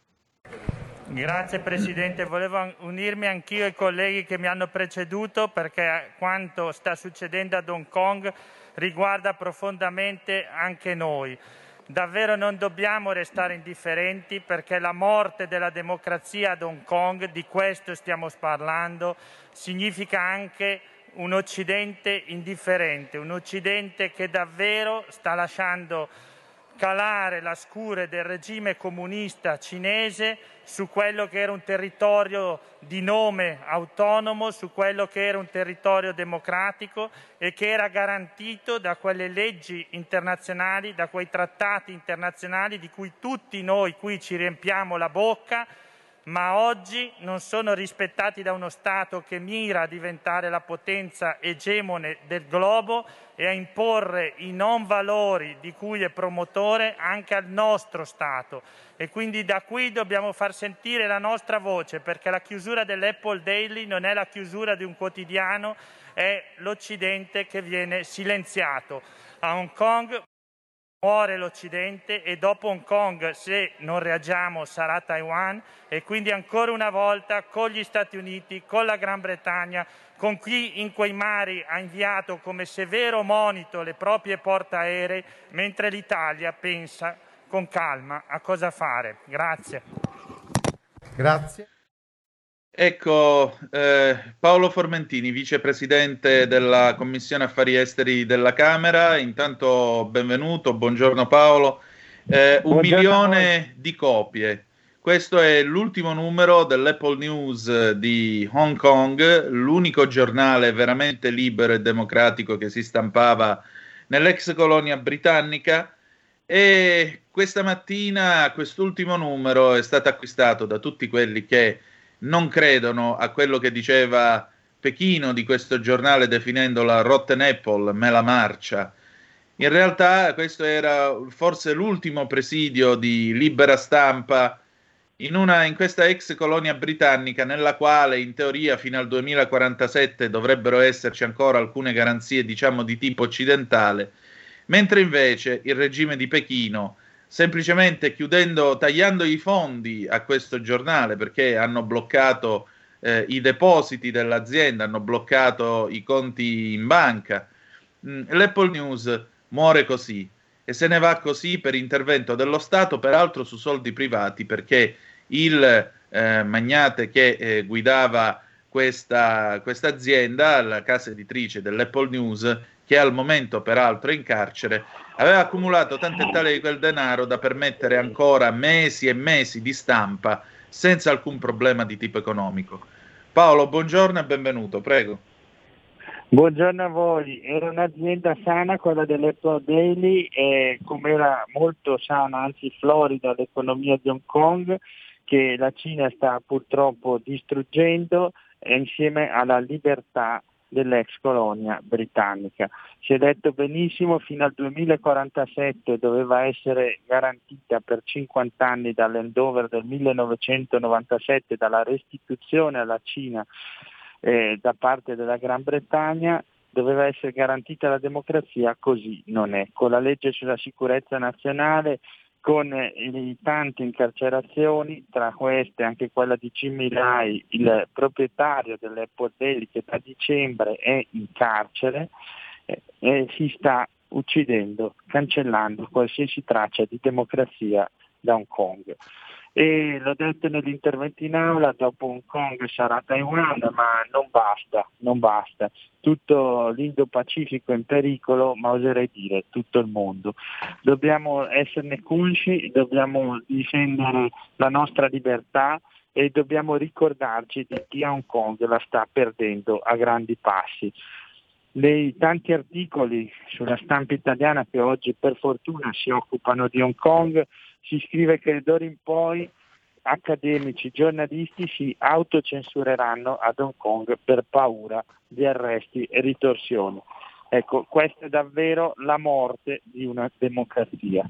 Grazie Presidente, volevo unirmi anch'io ai colleghi che mi hanno preceduto perché quanto sta succedendo ad Hong Kong riguarda profondamente anche noi. Davvero non dobbiamo restare indifferenti perché la morte della democrazia ad Hong Kong, di questo stiamo parlando, significa anche un Occidente indifferente, un Occidente che davvero sta lasciando calare la scure del regime comunista cinese su quello che era un territorio di nome autonomo, su quello che era un territorio democratico e che era garantito da quelle leggi internazionali, da quei trattati internazionali di cui tutti noi qui ci riempiamo la bocca, ma oggi non sono rispettati da uno Stato che mira a diventare la potenza egemone del globo e a imporre i non valori di cui è promotore anche al nostro Stato. E quindi da qui dobbiamo far sentire la nostra voce, perché la chiusura dell'Apple Daily non è la chiusura di un quotidiano, è l'Occidente che viene silenziato. A Hong Kong muore l'Occidente e dopo Hong Kong, se non reagiamo, sarà Taiwan e quindi ancora una volta con gli Stati Uniti, con la Gran Bretagna, con chi in quei mari ha inviato come severo monito le proprie portaerei, mentre l'Italia pensa con calma a cosa fare. Grazie. Grazie. Ecco, eh, Paolo Formentini, vicepresidente della Commissione Affari Esteri della Camera. Intanto benvenuto, buongiorno Paolo. Eh, un buongiorno milione di copie. Questo è l'ultimo numero dell'Apple News di Hong Kong, l'unico giornale veramente libero e democratico che si stampava nell'ex colonia britannica. E questa mattina quest'ultimo numero è stato acquistato da tutti quelli che non credono a quello che diceva Pechino di questo giornale definendola Rotten Apple, me la marcia. In realtà questo era forse l'ultimo presidio di libera stampa in, una, in questa ex colonia britannica nella quale in teoria fino al 2047 dovrebbero esserci ancora alcune garanzie diciamo di tipo occidentale, mentre invece il regime di Pechino semplicemente chiudendo, tagliando i fondi a questo giornale perché hanno bloccato eh, i depositi dell'azienda, hanno bloccato i conti in banca. Mm, L'Apple News muore così e se ne va così per intervento dello Stato, peraltro su soldi privati, perché il eh, magnate che eh, guidava questa, azienda, la casa editrice dell'Apple News, che al momento peraltro è in carcere, aveva accumulato tanto e tale di quel denaro da permettere ancora mesi e mesi di stampa senza alcun problema di tipo economico. Paolo, buongiorno e benvenuto, prego. Buongiorno a voi, era un'azienda sana quella dell'Apple Daily e come era molto sana, anzi florida l'economia di Hong Kong che la Cina sta purtroppo distruggendo insieme alla libertà dell'ex colonia britannica. Si è detto benissimo fino al 2047 doveva essere garantita per 50 anni dall'endover del 1997 dalla restituzione alla Cina eh, da parte della Gran Bretagna doveva essere garantita la democrazia, così non è. Con la legge sulla sicurezza nazionale con le tante incarcerazioni, tra queste anche quella di Jimmy Lai, il proprietario delle Daily che da dicembre è in carcere eh, e si sta uccidendo, cancellando qualsiasi traccia di democrazia da Hong Kong e l'ho detto nell'intervento in aula, dopo Hong Kong sarà Taiwan, ma non basta, non basta. Tutto l'Indo-Pacifico è in pericolo, ma oserei dire tutto il mondo. Dobbiamo esserne consci, dobbiamo difendere la nostra libertà e dobbiamo ricordarci di chi a Hong Kong la sta perdendo a grandi passi. nei tanti articoli sulla stampa italiana che oggi per fortuna si occupano di Hong Kong, si scrive che d'ora in poi accademici, giornalisti si autocensureranno ad Hong Kong per paura di arresti e ritorsioni. Ecco, questa è davvero la morte di una democrazia.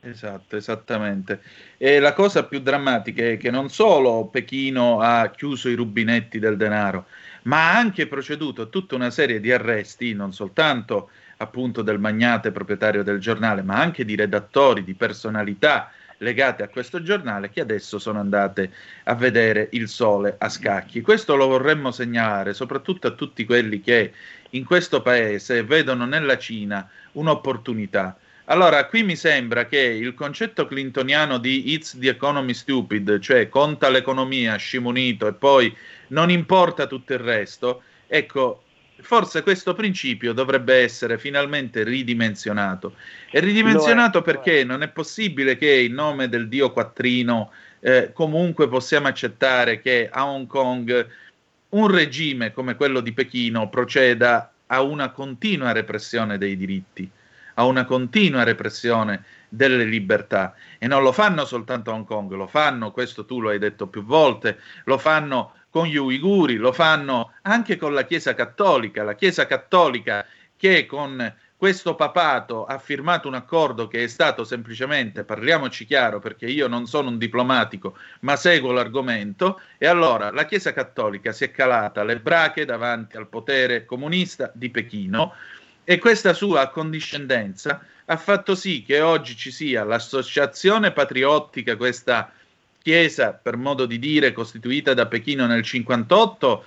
Esatto, esattamente. E la cosa più drammatica è che non solo Pechino ha chiuso i rubinetti del denaro, ma ha anche proceduto a tutta una serie di arresti, non soltanto appunto del magnate proprietario del giornale, ma anche di redattori, di personalità legate a questo giornale che adesso sono andate a vedere il sole a scacchi. Questo lo vorremmo segnalare soprattutto a tutti quelli che in questo paese vedono nella Cina un'opportunità allora, qui mi sembra che il concetto clintoniano di It's the economy stupid, cioè conta l'economia, scimunito, e poi non importa tutto il resto, ecco, forse questo principio dovrebbe essere finalmente ridimensionato. E ridimensionato perché non è possibile che in nome del dio quattrino eh, comunque possiamo accettare che a Hong Kong un regime come quello di Pechino proceda a una continua repressione dei diritti a una continua repressione delle libertà e non lo fanno soltanto a Hong Kong, lo fanno, questo tu lo hai detto più volte, lo fanno con gli uiguri, lo fanno anche con la Chiesa Cattolica, la Chiesa Cattolica che con questo papato ha firmato un accordo che è stato semplicemente, parliamoci chiaro perché io non sono un diplomatico, ma seguo l'argomento, e allora la Chiesa Cattolica si è calata le brache davanti al potere comunista di Pechino, e questa sua accondiscendenza ha fatto sì che oggi ci sia l'associazione patriottica, questa chiesa, per modo di dire, costituita da Pechino nel 58,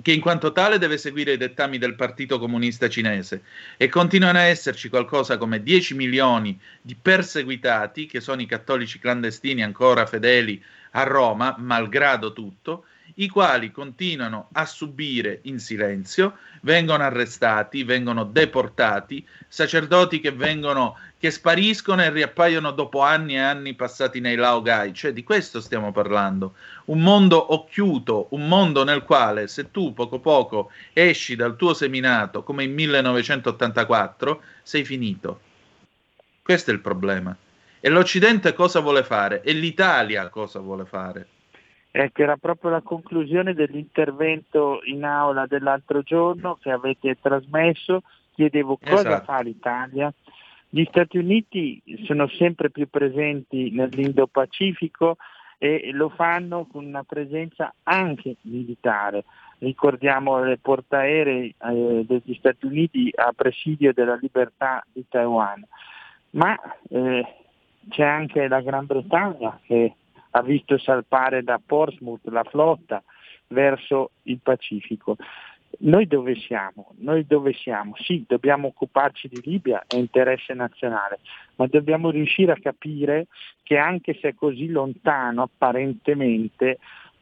che in quanto tale deve seguire i dettami del Partito Comunista Cinese. E continuano a esserci qualcosa come 10 milioni di perseguitati, che sono i cattolici clandestini ancora fedeli a Roma, malgrado tutto, i quali continuano a subire in silenzio, vengono arrestati, vengono deportati, sacerdoti che vengono che spariscono e riappaiono dopo anni e anni passati nei Laogai, cioè di questo stiamo parlando. Un mondo occhiuto, un mondo nel quale se tu poco poco esci dal tuo seminato come in 1984, sei finito. Questo è il problema. E l'Occidente cosa vuole fare? E l'Italia cosa vuole fare? Ecco, era proprio la conclusione dell'intervento in aula dell'altro giorno che avete trasmesso. Chiedevo cosa esatto. fa l'Italia. Gli Stati Uniti sono sempre più presenti nell'Indo-Pacifico e lo fanno con una presenza anche militare. Ricordiamo le portaerei eh, degli Stati Uniti a presidio della libertà di Taiwan. Ma eh, c'è anche la Gran Bretagna che ha visto salpare da Portsmouth la flotta verso il Pacifico. Noi dove siamo? Noi dove siamo? Sì, dobbiamo occuparci di Libia, è interesse nazionale, ma dobbiamo riuscire a capire che anche se è così lontano apparentemente,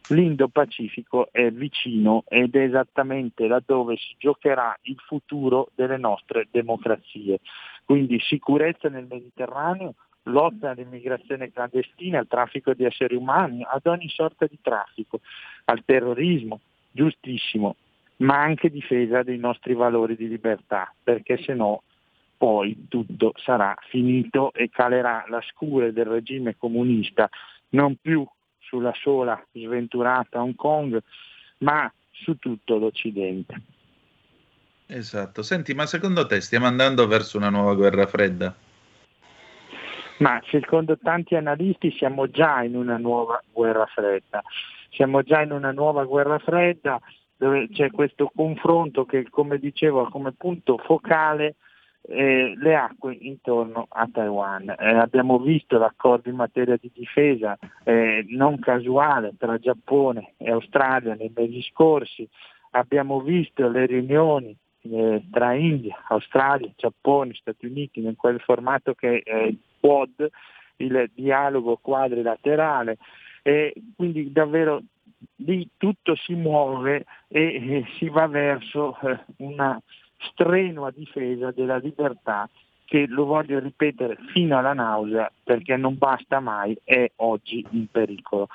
l'Indo-Pacifico è vicino ed è esattamente laddove si giocherà il futuro delle nostre democrazie. Quindi sicurezza nel Mediterraneo, lotta all'immigrazione clandestina, al traffico di esseri umani, ad ogni sorta di traffico, al terrorismo, giustissimo, ma anche difesa dei nostri valori di libertà, perché se no poi tutto sarà finito e calerà la scure del regime comunista non più sulla sola sventurata Hong Kong, ma su tutto l'Occidente. Esatto. Senti, ma secondo te stiamo andando verso una nuova guerra fredda? Ma secondo tanti analisti siamo già in una nuova guerra fredda. Siamo già in una nuova guerra fredda dove c'è questo confronto che, come dicevo, ha come punto focale eh, le acque intorno a Taiwan. Eh, abbiamo visto l'accordo in materia di difesa eh, non casuale tra Giappone e Australia nei mesi scorsi, abbiamo visto le riunioni eh, tra India, Australia, Giappone, Stati Uniti, in quel formato che il Quad, il dialogo quadrilaterale e quindi davvero lì tutto si muove e, si va verso eh, una strenua difesa della libertà che lo voglio ripetere fino alla nausea perché non basta mai, è oggi in pericolo.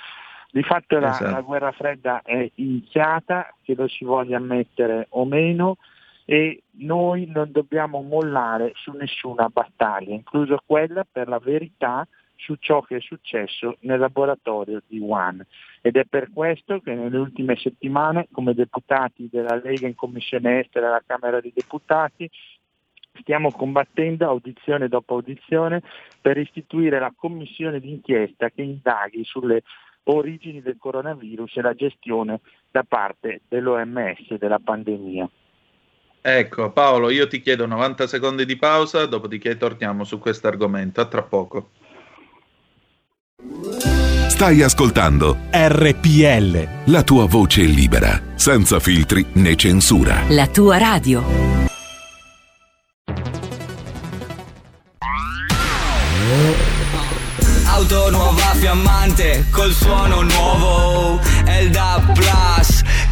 Di fatto la, Esatto. la guerra fredda è iniziata, che lo si voglia ammettere o meno, e noi non dobbiamo mollare su nessuna battaglia, incluso quella per la verità su ciò che è successo nel laboratorio di Wuhan. Ed è per questo che nelle ultime settimane, come deputati della Lega in Commissione Estera alla Camera dei Deputati, stiamo combattendo audizione dopo audizione per istituire la commissione d'inchiesta che indaghi sulle origini del coronavirus e la gestione da parte dell'OMS della pandemia. Ecco, Paolo, io ti chiedo 90 secondi di pausa, dopodiché torniamo su questo argomento. A tra poco. Stai ascoltando RPL. la tua voce libera, senza filtri né censura. La tua radio. Auto nuova fiammante col suono nuovo È il DAB Plus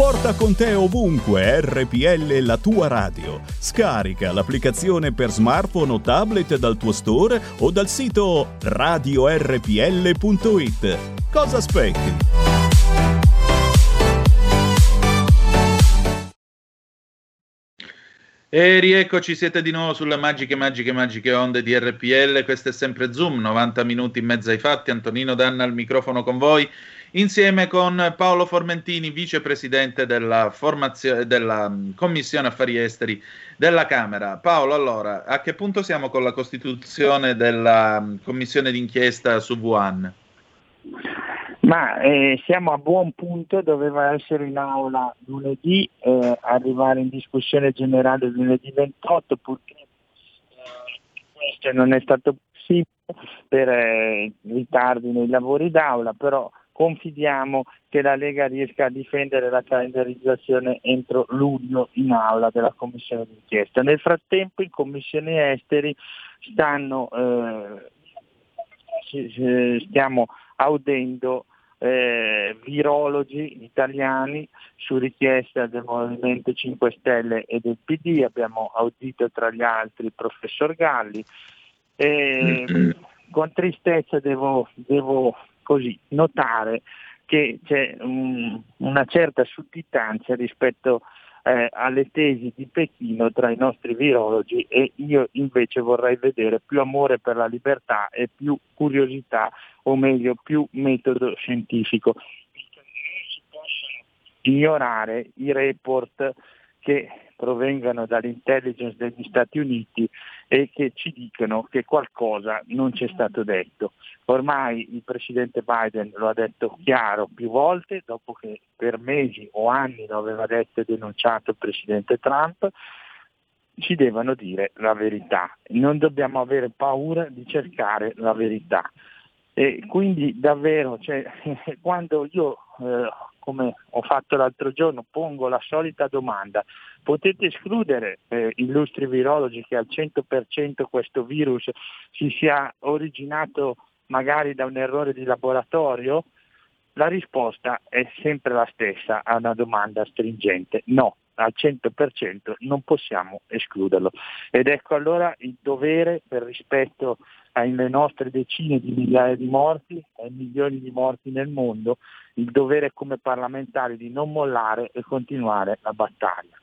Porta con te ovunque RPL la tua radio. Scarica l'applicazione per smartphone o tablet dal tuo store o dal sito radiorpl.it. Cosa aspetti? E rieccoci, siete di nuovo sulle magiche, magiche, magiche onde di RPL. Questo è sempre Zoom, 90 minuti in mezzo ai fatti. Antonino Danna al microfono con voi, insieme con Paolo Formentini, vicepresidente della, formazio- della mm, Commissione Affari Esteri della Camera. Paolo, allora, a che punto siamo con la costituzione della mm, Commissione d'inchiesta su Wuhan? Ma eh, siamo a buon punto, doveva essere in aula lunedì, eh, arrivare in discussione generale lunedì 28, purtroppo eh, questo non è stato possibile per eh, ritardi nei lavori d'aula, però confidiamo che la Lega riesca a difendere la calendarizzazione entro luglio in aula della Commissione d'inchiesta. Nel frattempo in Commissione Esteri stanno, eh, stiamo audendo eh, virologi italiani su richiesta del Movimento 5 Stelle e del PD, abbiamo audito tra gli altri il professor Galli. E, con tristezza devo, devo così notare che c'è un- una certa sudditanza rispetto eh, alle tesi di Pechino tra i nostri virologi e io invece vorrei vedere più amore per la libertà e più curiosità, o meglio più metodo scientifico. Ignorare i report che provengano dall'intelligence degli Stati Uniti e che ci dicono che qualcosa non ci è stato detto. Ormai il presidente Biden lo ha detto chiaro più volte, dopo che per mesi o anni lo aveva detto e denunciato il presidente Trump, ci devono dire la verità. Non dobbiamo avere paura di cercare la verità. E quindi davvero, cioè, [laughs] quando io, eh, come ho fatto l'altro giorno, pongo la solita domanda, potete escludere, eh, illustri virologi, che al 100% questo virus si sia originato magari da un errore di laboratorio? La risposta è sempre la stessa a una domanda stringente, no, al 100% non possiamo escluderlo. Ed ecco allora il dovere per rispetto alle nostre decine di migliaia di morti, ai milioni di morti nel mondo, il dovere come parlamentari di non mollare e continuare la battaglia.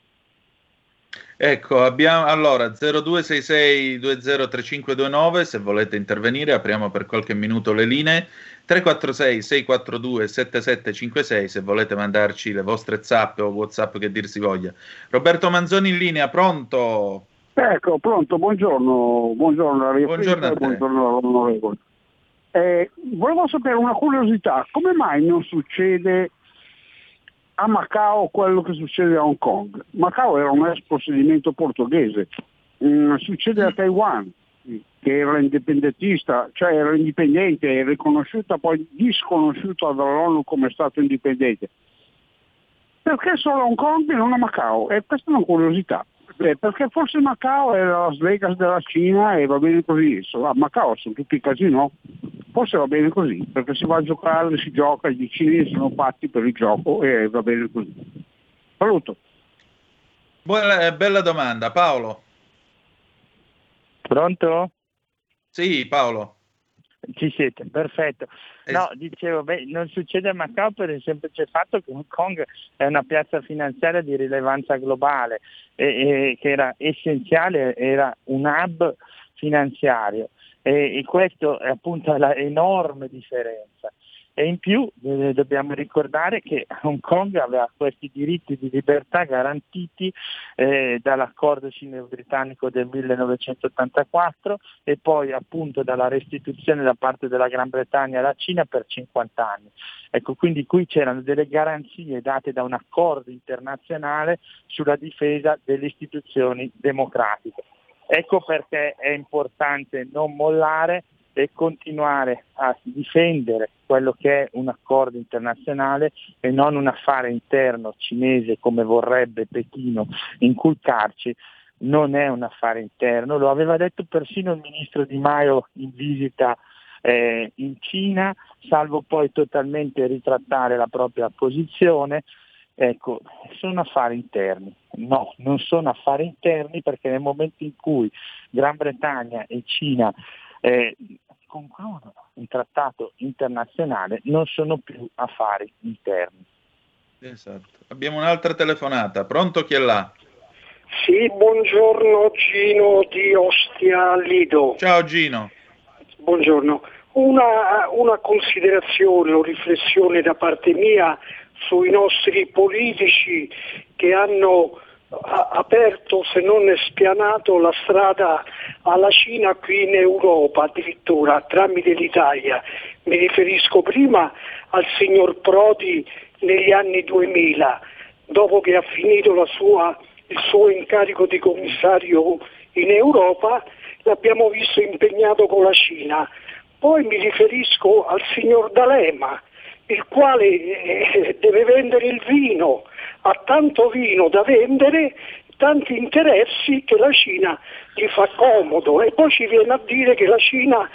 Ecco, abbiamo allora 0266203529 se volete intervenire, apriamo per qualche minuto le linee. 346 642 7756 se volete mandarci le vostre zap o whatsapp che dir si voglia. Roberto Manzoni in linea, pronto? Ecco, pronto, buongiorno, buongiorno, Buongiorno a te. buongiorno all'onorevole. Eh, volevo sapere una curiosità, come mai non succede a Macao quello che succede a Hong Kong? Macao era un ex possedimento portoghese, Mm, succede a Taiwan, che era indipendentista, cioè era indipendente, riconosciuta poi disconosciuta dall'ONU come Stato indipendente. Perché solo a Hong Kong e non a Macao? E questa è una curiosità. Eh, perché forse Macao è la Las Vegas della Cina e va bene così. A Macao sono tutti i casino, forse va bene così, perché si va a giocare, si gioca, i cinesi sono fatti per il gioco e va bene così. Saluto. Buona, eh, bella domanda, Paolo. Pronto? Sì, Paolo. Ci siete, perfetto. No, dicevo, beh, non succede a Macao per il semplice fatto che Hong Kong è una piazza finanziaria di rilevanza globale e, e che era essenziale, era un hub finanziario e, e questo è appunto l'enorme differenza. E in più eh, dobbiamo ricordare che Hong Kong aveva questi diritti di libertà garantiti eh, dall'accordo sino-britannico del 1984 e poi appunto dalla restituzione da parte della Gran Bretagna alla Cina per 50 anni. Ecco, quindi qui c'erano delle garanzie date da un accordo internazionale sulla difesa delle istituzioni democratiche. Ecco perché è importante non mollare e continuare a difendere quello che è un accordo internazionale e non un affare interno cinese come vorrebbe Pechino inculcarci, non è un affare interno, lo aveva detto persino il ministro Di Maio in visita eh, in Cina, salvo poi totalmente ritrattare la propria posizione. Ecco, sono affari interni. No, non sono affari interni perché nel momento in cui Gran Bretagna e Cina eh, concludono un trattato internazionale non sono più affari interni. Esatto. Abbiamo un'altra telefonata. Pronto chi è là? Sì, buongiorno Gino di Ostia Lido. Ciao Gino. Buongiorno. Una, una considerazione o riflessione da parte mia sui nostri politici che hanno aperto, se non spianato, la strada alla Cina qui in Europa addirittura tramite l'Italia. Mi riferisco prima al signor Prodi negli anni 2000, dopo che ha finito sua, il suo incarico di commissario in Europa, l'abbiamo visto impegnato con la Cina. Poi mi riferisco al signor D'Alema, il quale eh, deve vendere il vino ha tanto vino da vendere, tanti interessi che la Cina gli fa comodo e poi ci viene a dire che la Cina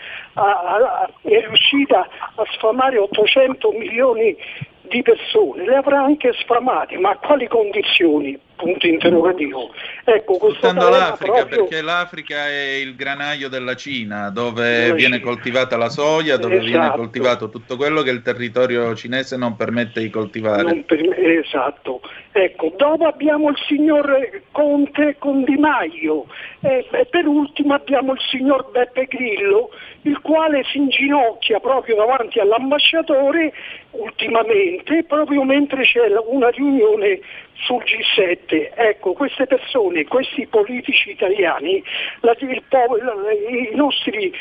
è riuscita a sfamare 800 milioni di persone, le avrà anche sfamate, ma a quali condizioni? Punto interrogativo. Ecco, Portando l'Africa, proprio... perché l'Africa è il granaio della Cina, dove la viene Cina. coltivata la soia, dove esatto. viene coltivato tutto quello che il territorio cinese non permette di coltivare. Per... Esatto. Ecco, dopo abbiamo il signor Conte con Di Maio e per ultimo abbiamo il signor Beppe Grillo, il quale si inginocchia proprio davanti all'ambasciatore ultimamente, proprio mentre c'è una riunione sul G7. Ecco, queste persone, questi politici italiani, la, popolo, i nostri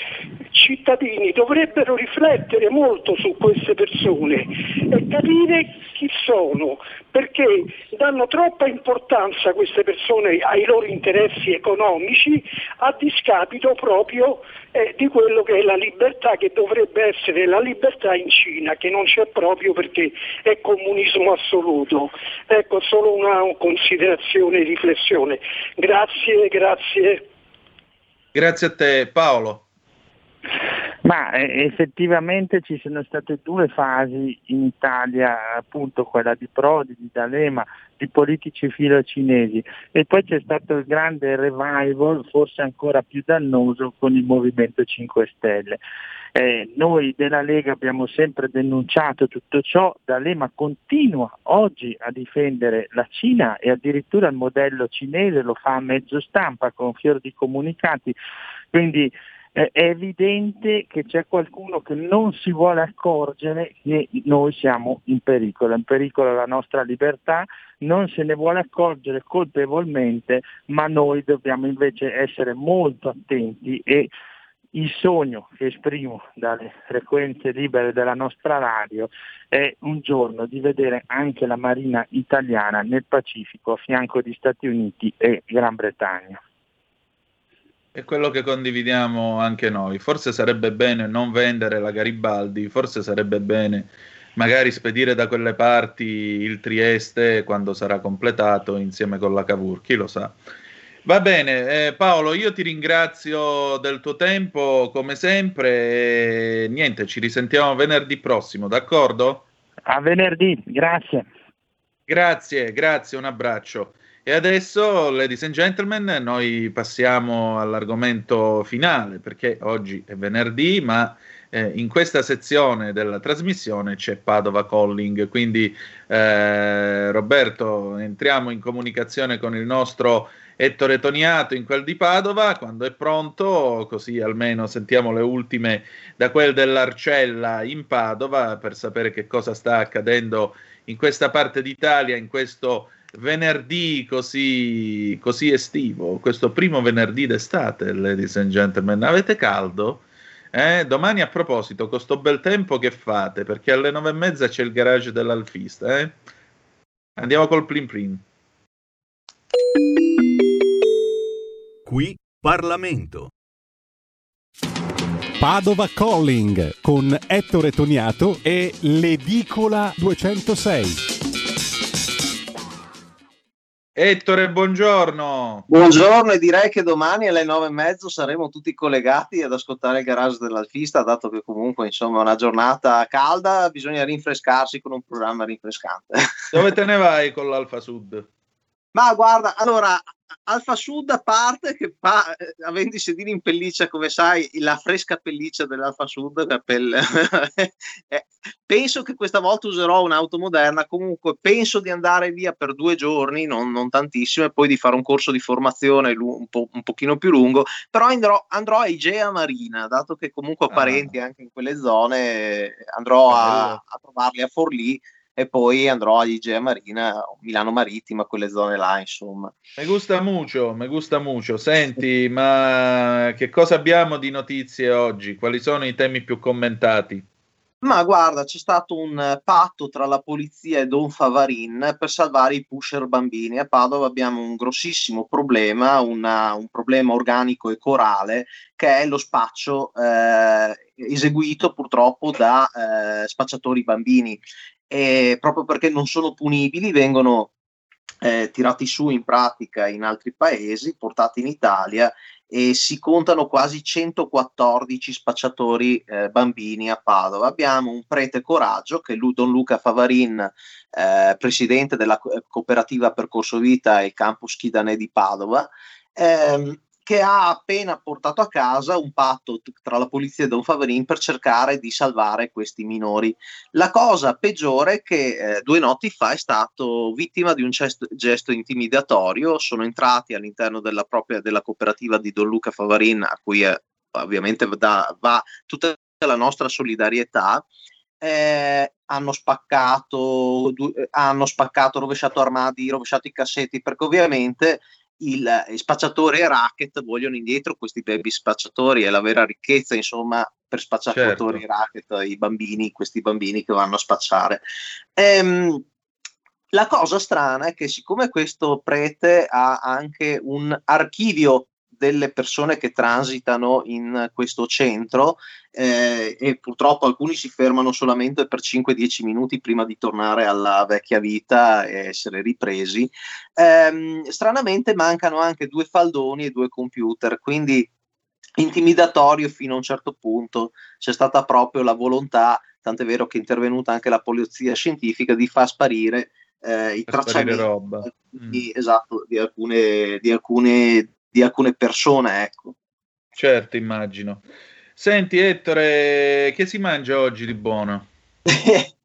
cittadini dovrebbero riflettere molto su queste persone e capire chi sono, perché danno troppa importanza queste persone ai loro interessi economici a discapito proprio eh, di quello che è la libertà, che dovrebbe essere la libertà in Cina, che non c'è proprio perché è comunismo assoluto. Ecco, solo una considerazione e riflessione. Grazie, grazie. Grazie a te Paolo. Ma eh, effettivamente ci sono state due fasi in Italia, appunto quella di Prodi, di D'Alema, di politici filo cinesi e poi c'è stato il grande revival, forse ancora più dannoso, con il Movimento 5 Stelle. Eh, noi della Lega abbiamo sempre denunciato tutto ciò, D'Alema continua oggi a difendere la Cina e addirittura il modello cinese lo fa a mezzo stampa con fior di comunicati, quindi è evidente che c'è qualcuno che non si vuole accorgere che noi siamo in pericolo, in pericolo la nostra libertà, non se ne vuole accorgere colpevolmente, ma noi dobbiamo invece essere molto attenti e il sogno che esprimo dalle frequenze libere della nostra radio è un giorno di vedere anche la Marina italiana nel Pacifico a fianco di Stati Uniti e Gran Bretagna. È quello che condividiamo anche noi. Forse sarebbe bene non vendere la Garibaldi, forse sarebbe bene magari spedire da quelle parti il Trieste quando sarà completato insieme con la Cavour, chi lo sa. Va bene, eh, Paolo, io ti ringrazio del tuo tempo come sempre. E niente, ci risentiamo venerdì prossimo, d'accordo? A venerdì, grazie. Grazie, grazie, un abbraccio. E adesso, ladies and gentlemen, noi passiamo all'argomento finale perché oggi è venerdì, ma eh, in questa sezione della trasmissione c'è Padova Calling. Quindi, eh, Roberto, entriamo in comunicazione con il nostro Ettore Toniato in quel di Padova quando è pronto, così almeno sentiamo le ultime da quel dell'Arcella in Padova per sapere che cosa sta accadendo in questa parte d'Italia, in questo venerdì così, così estivo, questo primo venerdì d'estate, ladies and gentlemen. Avete caldo? Eh, domani a proposito, con sto bel tempo che fate? Perché alle nove e mezza c'è il garage dell'Alfista. Eh? Andiamo col plin plin. Qui Parlamento. Padova Calling con Ettore Toniato e l'Edicola 206. Ettore, buongiorno. Buongiorno e direi che domani alle nove e mezzo saremo tutti collegati ad ascoltare il garage dell'Alfista, dato che comunque insomma è una giornata calda, bisogna rinfrescarsi con un programma rinfrescante. Dove te ne [laughs] vai con l'Alfa Sud? Ma guarda, allora Alfa Sud a parte che fa, eh, avendo i sedili in pelliccia, come sai, la fresca pelliccia dell'Alfa Sud, pel... [laughs] eh, penso che questa volta userò un'auto moderna, comunque penso di andare via per due giorni, non, non tantissimo, e poi di fare un corso di formazione un, po', un pochino più lungo, però andrò, andrò a Igea Marina, dato che comunque ho ah. parenti ah. anche in quelle zone, andrò a, a trovarli a Forlì e poi andrò a Igea Marina, Milano Marittima, quelle zone là, insomma. Mi gusta mucho, mi gusta mucho. Senti, ma che cosa abbiamo di notizie oggi? Quali sono i temi più commentati? Ma guarda, c'è stato un patto tra la polizia e Don Favarin per salvare i pusher bambini. A Padova abbiamo un grossissimo problema, una, un problema organico e corale, che è lo spaccio eh, eseguito purtroppo da eh, spacciatori bambini e proprio perché non sono punibili vengono eh, tirati su in pratica in altri paesi, portati in Italia e si contano quasi 114 spacciatori eh, bambini a Padova. Abbiamo un prete coraggio che è Don Luca Favarin, eh, presidente della cooperativa Percorso Vita e Campus Chidanè di Padova, ehm, che ha appena portato a casa un patto tra la polizia e Don Favorin per cercare di salvare questi minori. La cosa peggiore è che eh, due notti fa è stato vittima di un gesto, gesto intimidatorio, sono entrati all'interno della propria della cooperativa di Don Luca Favarin, a cui è, ovviamente da, va tutta la nostra solidarietà. Eh, hanno spaccato, du- hanno spaccato, rovesciato armadi, rovesciato i cassetti, perché ovviamente il, il spacciatore e racket vogliono indietro questi baby spacciatori, è la vera ricchezza, insomma, per spacciatori certo. racket, i bambini, questi bambini che vanno a spacciare. Ehm, la cosa strana è che siccome questo prete ha anche un archivio delle persone che transitano in questo centro eh, e purtroppo alcuni si fermano solamente per 5-10 minuti prima di tornare alla vecchia vita e essere ripresi. Eh, stranamente mancano anche due faldoni e due computer, quindi intimidatorio fino a un certo punto c'è stata proprio la volontà, tant'è vero che è intervenuta anche la polizia scientifica, di far sparire eh, i tracciamenti di, mm. esatto, di, alcune, di alcune di alcune persone, ecco. Certo, immagino. Senti Ettore, che si mangia oggi di buono? [laughs]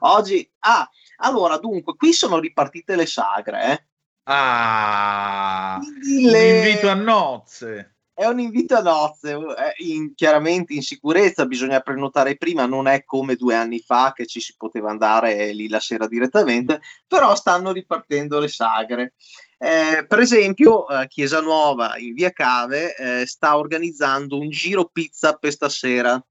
oggi, ah, allora, dunque, qui sono ripartite le sagre, eh? Ah, le... un invito a nozze. È un invito a nozze, eh, in, chiaramente in sicurezza, bisogna prenotare prima, non è come due anni fa che ci si poteva andare lì la sera direttamente, però stanno ripartendo le sagre. Eh, per esempio, eh, Chiesa Nuova in via Cave eh, sta organizzando un giro pizza per stasera.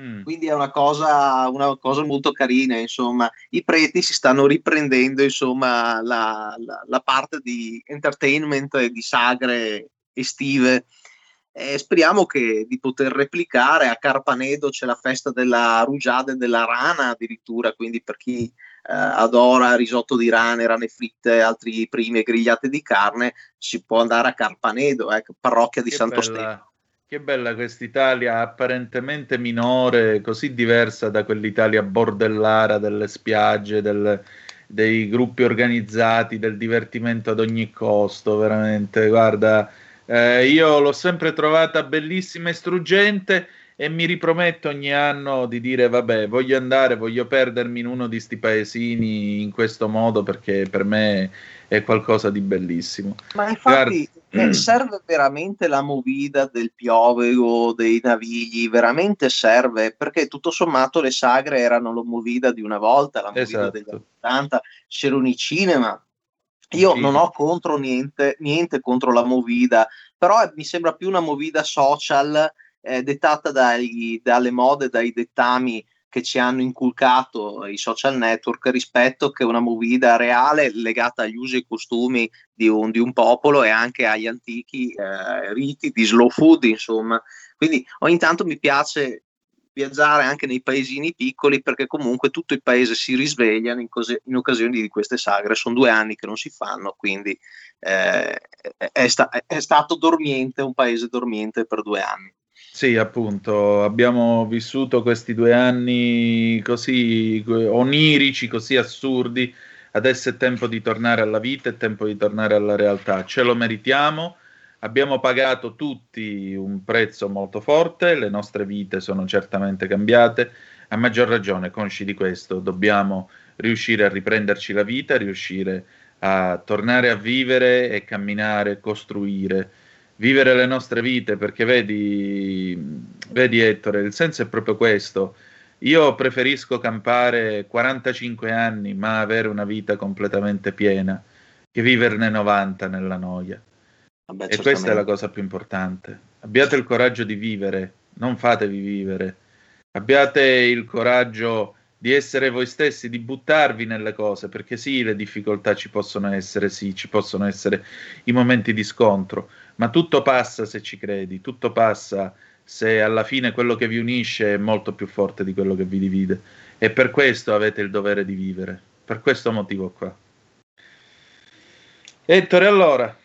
Mm. Quindi è una cosa, una cosa, molto carina, insomma. I preti si stanno riprendendo, insomma, la, la, la parte di entertainment e di sagre estive. Eh, speriamo che, di poter replicare a Carpanedo c'è la festa della rugiada e della rana addirittura, quindi per chi adora risotto di rane, rane fritte, altri primi grigliate di carne, si può andare a Carpanedo, ecco, parrocchia di Che Santo Stefano. Che bella quest'Italia apparentemente minore, così diversa da quell'Italia bordellara delle spiagge, del- dei gruppi organizzati, del divertimento ad ogni costo, veramente. Guarda, eh, io l'ho sempre trovata bellissima e struggente e mi riprometto ogni anno di dire, vabbè, voglio andare, voglio perdermi in uno di sti paesini in questo modo perché per me è qualcosa di bellissimo. Ma infatti eh, [clears throat] serve veramente la movida del piovego, dei navigli, veramente serve, perché tutto sommato le sagre erano la movida di una volta, la movida Esatto. degli anni 80, c'erano i cinema. Io non ho contro niente, niente contro la movida, però mi sembra più una movida social eh, dettata dai- dalle mode, dai dettami che ci hanno inculcato i social network rispetto che una movida reale legata agli usi e costumi di un, di un popolo e anche agli antichi eh, riti di slow food, insomma. Quindi ogni tanto mi piace viaggiare anche nei paesini piccoli perché comunque tutto il paese si risveglia in, cose- in occasione di queste sagre. Sono due anni che non si fanno, quindi eh, è, sta- è stato dormiente, un paese dormiente per due anni. Sì, appunto, abbiamo vissuto questi due anni così onirici, così assurdi. Adesso è tempo di tornare alla vita, è tempo di tornare alla realtà. Ce lo meritiamo. Abbiamo pagato tutti un prezzo molto forte, le nostre vite sono certamente cambiate. A maggior ragione, consci di questo, dobbiamo riuscire a riprenderci la vita, riuscire a tornare a vivere e camminare, costruire vivere le nostre vite, perché vedi, vedi Ettore, il senso è proprio questo. Io preferisco campare 45 anni, ma avere una vita completamente piena, che viverne 90 nella noia. Vabbè, e questa è la cosa più importante. Abbiate il coraggio di vivere, non fatevi vivere. Abbiate il coraggio di essere voi stessi, di buttarvi nelle cose, perché sì, le difficoltà ci possono essere, sì, ci possono essere i momenti di scontro, ma tutto passa se ci credi, tutto passa se alla fine quello che vi unisce è molto più forte di quello che vi divide. E per questo avete il dovere di vivere, per questo motivo qua. Ettore, allora,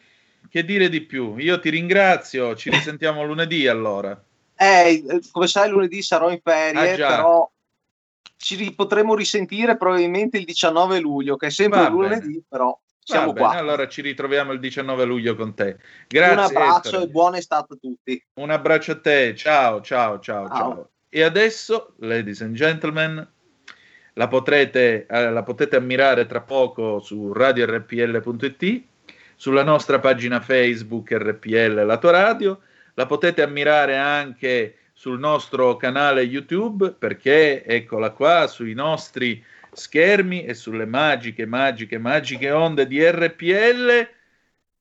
che dire di più? Io ti ringrazio, ci risentiamo lunedì allora. Eh, come sai, lunedì sarò in ferie, Ah, però ci potremo risentire probabilmente il 19 luglio, che è sempre Va un lunedì, però siamo bene, qua. allora ci ritroviamo il 19 luglio con te. un Grazie. abbraccio Ettore. e buona estate a tutti. Un abbraccio a te, ciao, ciao, ciao, Ciao. ciao. E adesso, ladies and gentlemen, la potrete, eh, la potete ammirare tra poco su radiorpl.it, sulla nostra pagina Facebook RPL Lato Radio, la potete ammirare anche sul nostro canale YouTube perché eccola qua sui nostri schermi e sulle magiche, magiche, magiche onde di RPL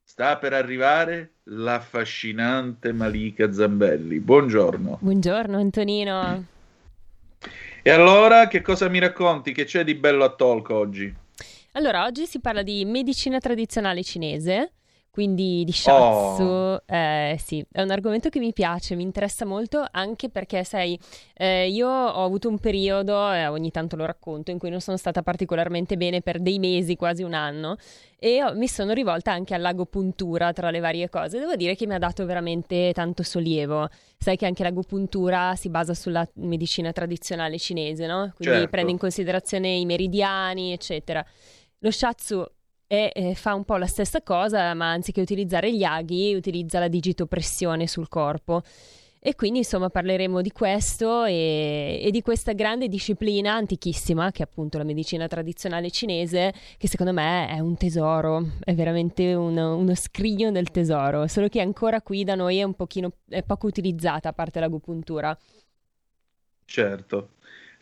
sta per arrivare l'affascinante Malika Zambelli. Buongiorno. Buongiorno Antonino. E allora che cosa mi racconti? Che c'è di bello a Talk oggi? Allora, oggi si parla di medicina tradizionale cinese, quindi di Oh. shiatsu. Eh, sì, è un argomento che mi piace, mi interessa molto anche perché, sai, eh, io ho avuto un periodo, e ogni tanto lo racconto, in cui non sono stata particolarmente bene per dei mesi, quasi un anno, e ho- mi sono rivolta anche all'agopuntura tra le varie cose. Devo dire che mi ha dato veramente tanto sollievo. Sai che anche l'agopuntura si basa sulla medicina tradizionale cinese, no? Quindi Certo. prende in considerazione i meridiani, eccetera. Lo shiatsu è- eh, fa un po' la stessa cosa, ma anziché utilizzare gli aghi, utilizza la digitopressione sul corpo. E quindi insomma parleremo di questo e, e di questa grande disciplina antichissima che è appunto la medicina tradizionale cinese, che secondo me è un tesoro, è veramente uno, uno scrigno del tesoro, solo che ancora qui da noi è un pochino è poco utilizzata a parte l'agopuntura. Certo.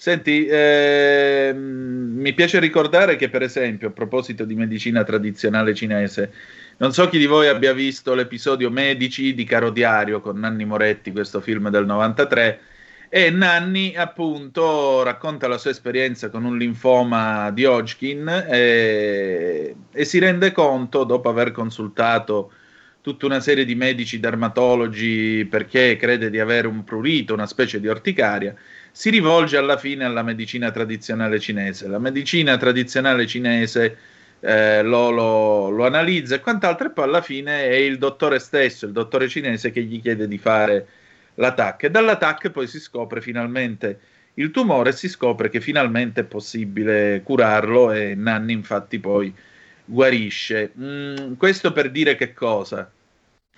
Senti, ehm, mi piace ricordare che, per esempio, a proposito di medicina tradizionale cinese, non so chi di voi abbia visto l'episodio Medici di Caro Diario con Nanni Moretti, questo film del 93, e Nanni appunto racconta la sua esperienza con un linfoma di Hodgkin e, e si rende conto, dopo aver consultato tutta una serie di medici dermatologi perché crede di avere un prurito, una specie di orticaria, si rivolge alla fine alla medicina tradizionale cinese. La medicina tradizionale cinese eh, lo, lo, lo, analizza e quant'altro, e poi alla fine è il dottore stesso, il dottore cinese, che gli chiede di fare l'attacco. E dall'attacco poi si scopre finalmente il tumore si scopre che finalmente è possibile curarlo e Nanni infatti poi guarisce. Mm, questo per dire che cosa?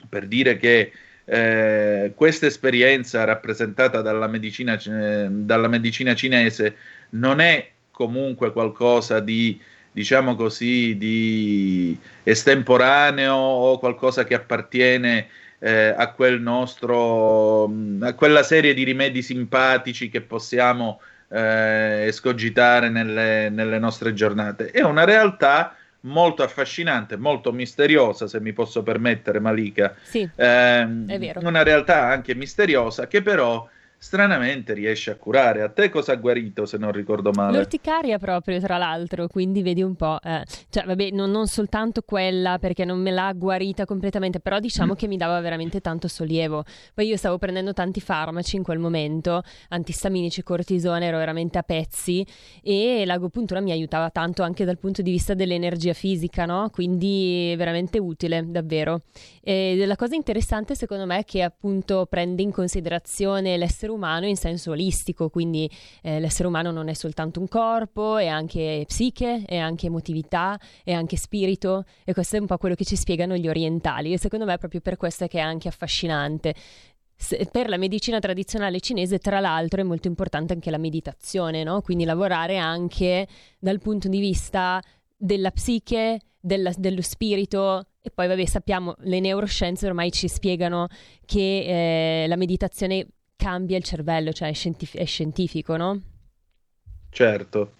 Per dire che eh, questa esperienza rappresentata dalla medicina, eh, dalla medicina cinese non è comunque qualcosa di diciamo così, di estemporaneo o qualcosa che appartiene eh, a quel nostro, a quella serie di rimedi simpatici che possiamo eh, escogitare nelle, nelle nostre giornate. È una realtà molto affascinante, molto misteriosa, se mi posso permettere, Malika. Sì, eh, è vero. Una realtà anche misteriosa che però stranamente riesce a curare. A te cosa ha guarito, se non ricordo male? L'orticaria proprio, tra l'altro, quindi vedi un po'. Eh. Cioè, vabbè, non, non, soltanto quella, perché non me l'ha guarita completamente, però diciamo mm. che mi dava veramente tanto sollievo. Poi io stavo prendendo tanti farmaci in quel momento, antistaminici, cortisone, ero veramente a pezzi e l'agopuntura mi aiutava tanto anche dal punto di vista dell'energia fisica, no? Quindi veramente utile, davvero. E la cosa interessante secondo me è che appunto prende in considerazione l'essere umano in senso olistico, quindi eh, l'essere umano non è soltanto un corpo, è anche psiche, è anche emotività, è anche spirito e questo è un po' quello che ci spiegano gli orientali e secondo me è proprio per questo che è anche affascinante. per la medicina tradizionale cinese, tra l'altro, è molto importante anche la meditazione, no? quindi lavorare anche dal punto di vista della psiche, della, dello spirito e poi vabbè sappiamo le neuroscienze ormai ci spiegano che eh, la meditazione cambia il cervello, cioè è, scientif- è scientifico, no? Certo,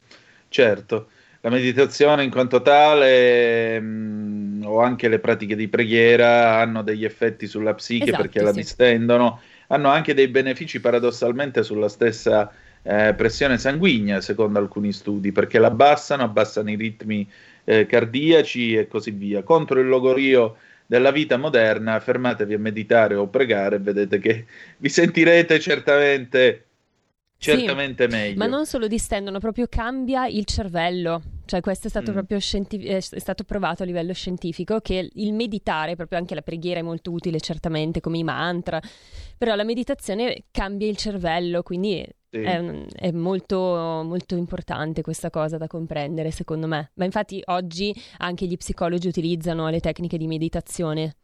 certo. La meditazione in quanto tale mh, mm, o anche le pratiche di preghiera hanno degli effetti sulla psiche esatto, perché la sì. distendono, hanno anche dei benefici paradossalmente sulla stessa eh, pressione sanguigna, secondo alcuni studi, perché la abbassano, abbassano i ritmi eh, cardiaci e così via. Contro il logorio della vita moderna, fermatevi a meditare o pregare e vedete che [laughs] vi sentirete certamente, certamente sì, meglio. Ma non solo distendono, proprio cambia il cervello. Cioè, questo è stato Mm. proprio scientif- è stato provato a livello scientifico che il meditare, proprio anche la preghiera è molto utile, certamente, come i mantra, però la meditazione cambia il cervello, quindi Sì. è, è molto, molto importante questa cosa da comprendere, secondo me. Ma infatti oggi anche gli psicologi utilizzano le tecniche di meditazione.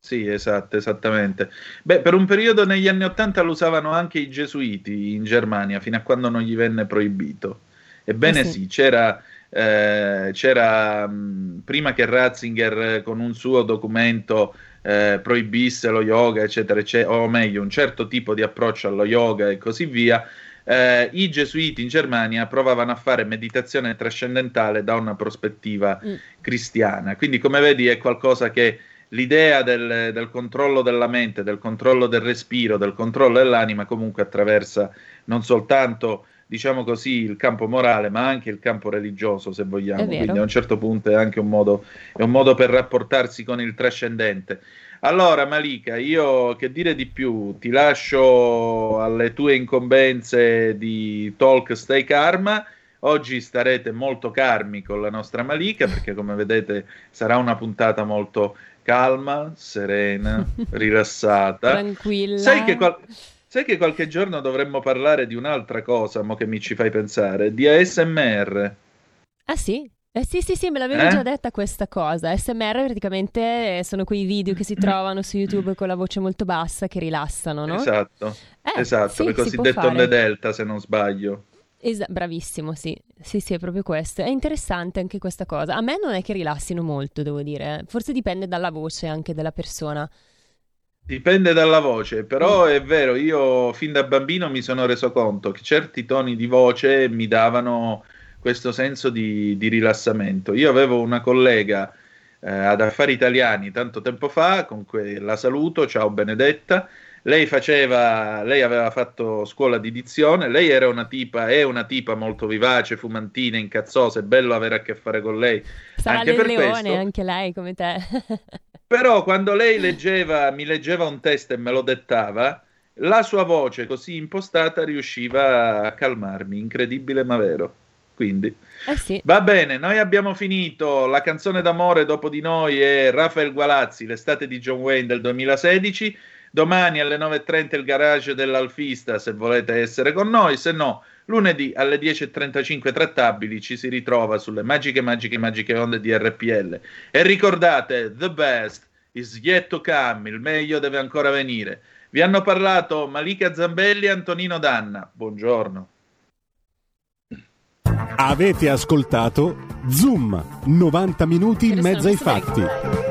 Sì, esatto, esattamente. Beh, per un periodo negli anni Ottanta lo usavano anche i gesuiti in Germania, fino a quando non gli venne proibito. Ebbene Eh sì. sì, c'era, eh, c'era mh, prima che Ratzinger eh, con un suo documento eh, proibisse lo yoga, eccetera, eccetera, o meglio, un certo tipo di approccio allo yoga e così via, eh, i gesuiti in Germania provavano a fare meditazione trascendentale da una prospettiva Mm. cristiana. Quindi, come vedi, è qualcosa che l'idea del, del controllo della mente, del controllo del respiro, del controllo dell'anima comunque attraversa non soltanto diciamo così il campo morale ma anche il campo religioso se vogliamo. Quindi a un certo punto è anche un modo, è un modo per rapportarsi con il trascendente. Allora Malika io che dire di più? Ti lascio alle tue incombenze di Talk Stay Karma. Oggi starete molto carmi con la nostra Malika perché come vedete sarà una puntata molto calma, serena, [laughs] rilassata. Tranquilla. Sai che, qual- sai che qualche giorno dovremmo parlare di un'altra cosa, mo che mi ci fai pensare, di ASMR. Ah sì? Eh sì, sì, sì, me l'avevi Eh? già detta questa cosa. SMR praticamente eh, sono quei video che si [laughs] trovano su YouTube con la voce molto bassa che rilassano, no? Esatto, Eh, esatto, sì, cosiddette fare. onde delta se non sbaglio. Esa- bravissimo, sì. Sì, sì, è proprio questo. È interessante anche questa cosa. A me non è che rilassino molto, devo dire. Forse dipende dalla voce anche della persona. Dipende dalla voce, però Mm. è vero, io fin da bambino mi sono reso conto che certi toni di voce mi davano questo senso di, di rilassamento. Io avevo una collega eh, ad Affari Italiani tanto tempo fa, con cui la saluto, ciao Benedetta. Lei faceva, lei aveva fatto scuola di dizione, lei era una tipa, è una tipa molto vivace, fumantina, incazzosa, è bello avere a che fare con lei. Sarà anche del leone questo. anche lei come te. [laughs] Però quando lei leggeva, mi leggeva un test e me lo dettava, la sua voce così impostata riusciva a calmarmi, incredibile ma vero. Quindi Eh sì. va bene, noi abbiamo finito. La canzone d'amore dopo di noi è Rafael Gualazzi, l'estate di John Wayne del 2016. Domani alle 9.30 il garage dell'Alfista se volete essere con noi, se no lunedì alle 10.35 trattabili ci si ritrova sulle magiche, magiche, magiche onde di RPL. E ricordate, the best is yet to come, il meglio deve ancora venire. Vi hanno parlato Malika Zambelli e Antonino Danna. Buongiorno. Avete ascoltato Zoom, 90 minuti in mezzo ai fatti.